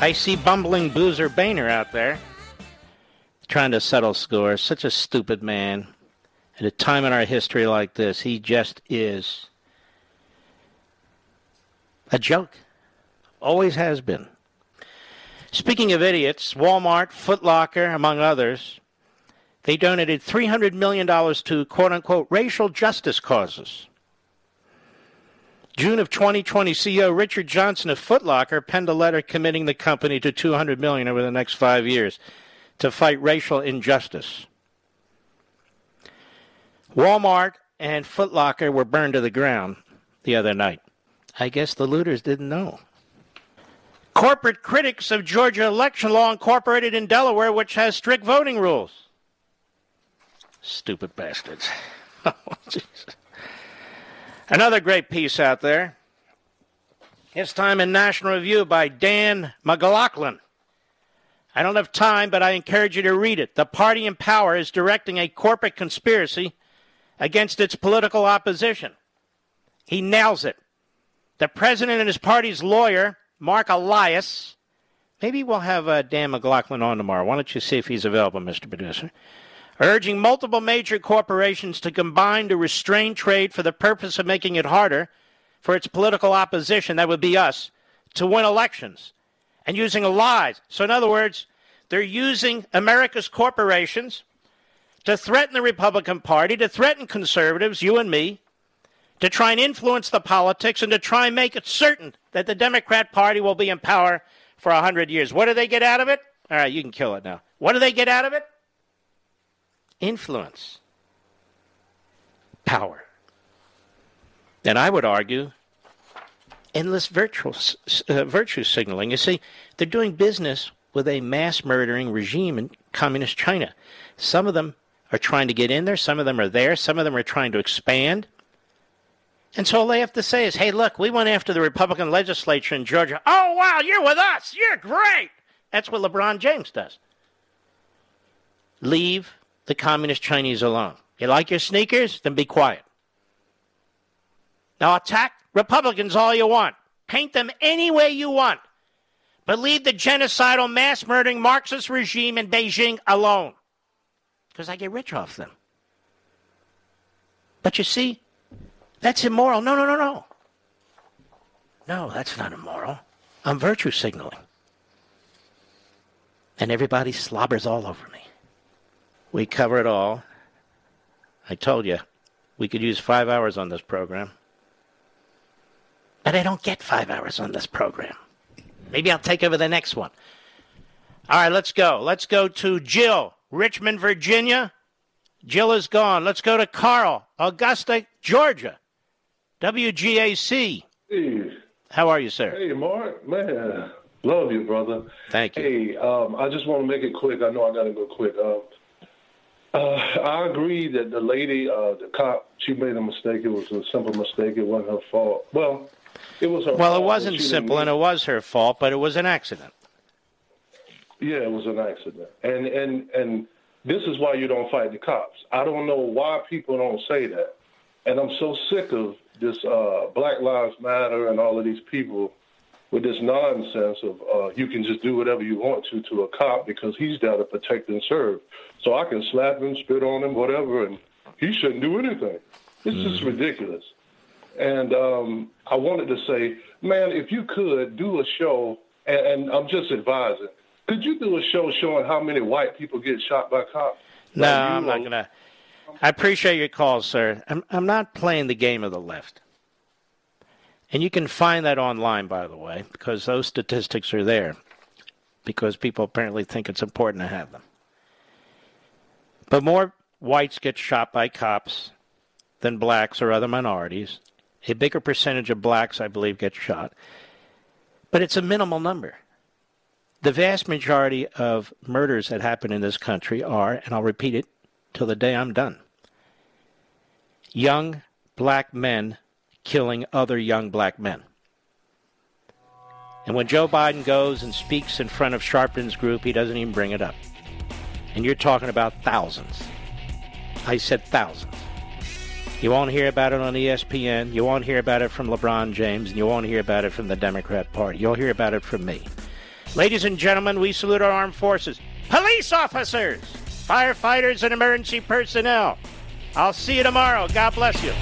I see bumbling boozer Boehner out there trying to settle scores. Such a stupid man. At a time in our history like this, he just is a joke. Always has been. Speaking of idiots, Walmart, Foot Locker, among others, they donated $300 million to quote unquote racial justice causes. June of 2020, CEO Richard Johnson of Foot Locker penned a letter committing the company to 200 million over the next five years to fight racial injustice. Walmart and Foot Locker were burned to the ground the other night. I guess the looters didn't know. Corporate critics of Georgia election law incorporated in Delaware, which has strict voting rules. Stupid bastards. Oh, Jesus. Another great piece out there. This time in National Review by Dan McLaughlin. I don't have time, but I encourage you to read it. The party in power is directing a corporate conspiracy against its political opposition. He nails it. The president and his party's lawyer, Marc Elias, maybe we'll have uh, Dan McLaughlin on tomorrow. Why don't you see if he's available, Mr. Producer? Urging multiple major corporations to combine to restrain trade for the purpose of making it harder for its political opposition, that would be us, to win elections, and using lies. So, in other words, they're using America's corporations to threaten the Republican Party, to threaten conservatives, you and me, to try and influence the politics, and to try and make it certain that the Democrat Party will be in power for 100 years. What do they get out of it? All right, you can kill it now. What do they get out of it? Influence, power. And I would argue endless virtual, uh, virtue signaling. You see, they're doing business with a mass murdering regime in communist China. Some of them are trying to get in there, some of them are there, some of them are trying to expand. And so all they have to say is, hey, look, we went after the Republican legislature in Georgia. Oh, wow, you're with us. You're great. That's what LeBron James does. Leave the communist Chinese alone. You like your sneakers? Then be quiet. Now attack Republicans all you want. Paint them any way you want. But leave the genocidal, mass murdering Marxist regime in Beijing alone. Because I get rich off them. But you see, that's immoral. No, no, no, no. No, that's not immoral. I'm virtue signaling. And everybody slobbers all over me. We cover it all. I told you, we could use five hours on this program. But I don't get five hours on this program. Maybe I'll take over the next one. All right, let's go. Let's go to Jill, Richmond, Virginia. Jill is gone. Let's go to Carl, Augusta, Georgia. WGAC. Hey. How are you, sir? Hey, Mark. Man, love you, brother. Thank you. Hey, um, I just want to make it quick. I know I got to go quick. Um, uh, I agree that the lady, uh, the cop, she made a mistake. It was a simple mistake. It wasn't her fault. Well, it was her Well, it wasn't simple and it was her fault, but it was an accident. Yeah, it was an accident, and and and this is why you don't fight the cops. I don't know why people don't say that, and I'm so sick of this uh, Black Lives Matter and all of these people with this nonsense of uh, you can just do whatever you want to to a cop because he's there to protect and serve. So I can slap him, spit on him, whatever, and he shouldn't do anything. It's just ridiculous. And um, I wanted to say, man, if you could do a show, and, and I'm just advising, could you do a show showing how many white people get shot by cops? No, I'm not going to. I appreciate your call, sir. I'm, I'm not playing the game of the left. And you can find that online, by the way, because those statistics are there, because people apparently think it's important to have them. But more whites get shot by cops than blacks or other minorities. A bigger percentage of blacks, I believe, get shot. But it's a minimal number. The vast majority of murders that happen in this country are, and I'll repeat it till the day I'm done, young black men killing other young black men. And when Joe Biden goes and speaks in front of Sharpton's group, he doesn't even bring it up. And you're talking about thousands. I said thousands. You won't hear about it on ESPN. You won't hear about it from LeBron James. And you won't hear about it from the Democrat Party. You'll hear about it from me. Ladies and gentlemen, we salute our armed forces, police officers, firefighters, and emergency personnel. I'll see you tomorrow. God bless you.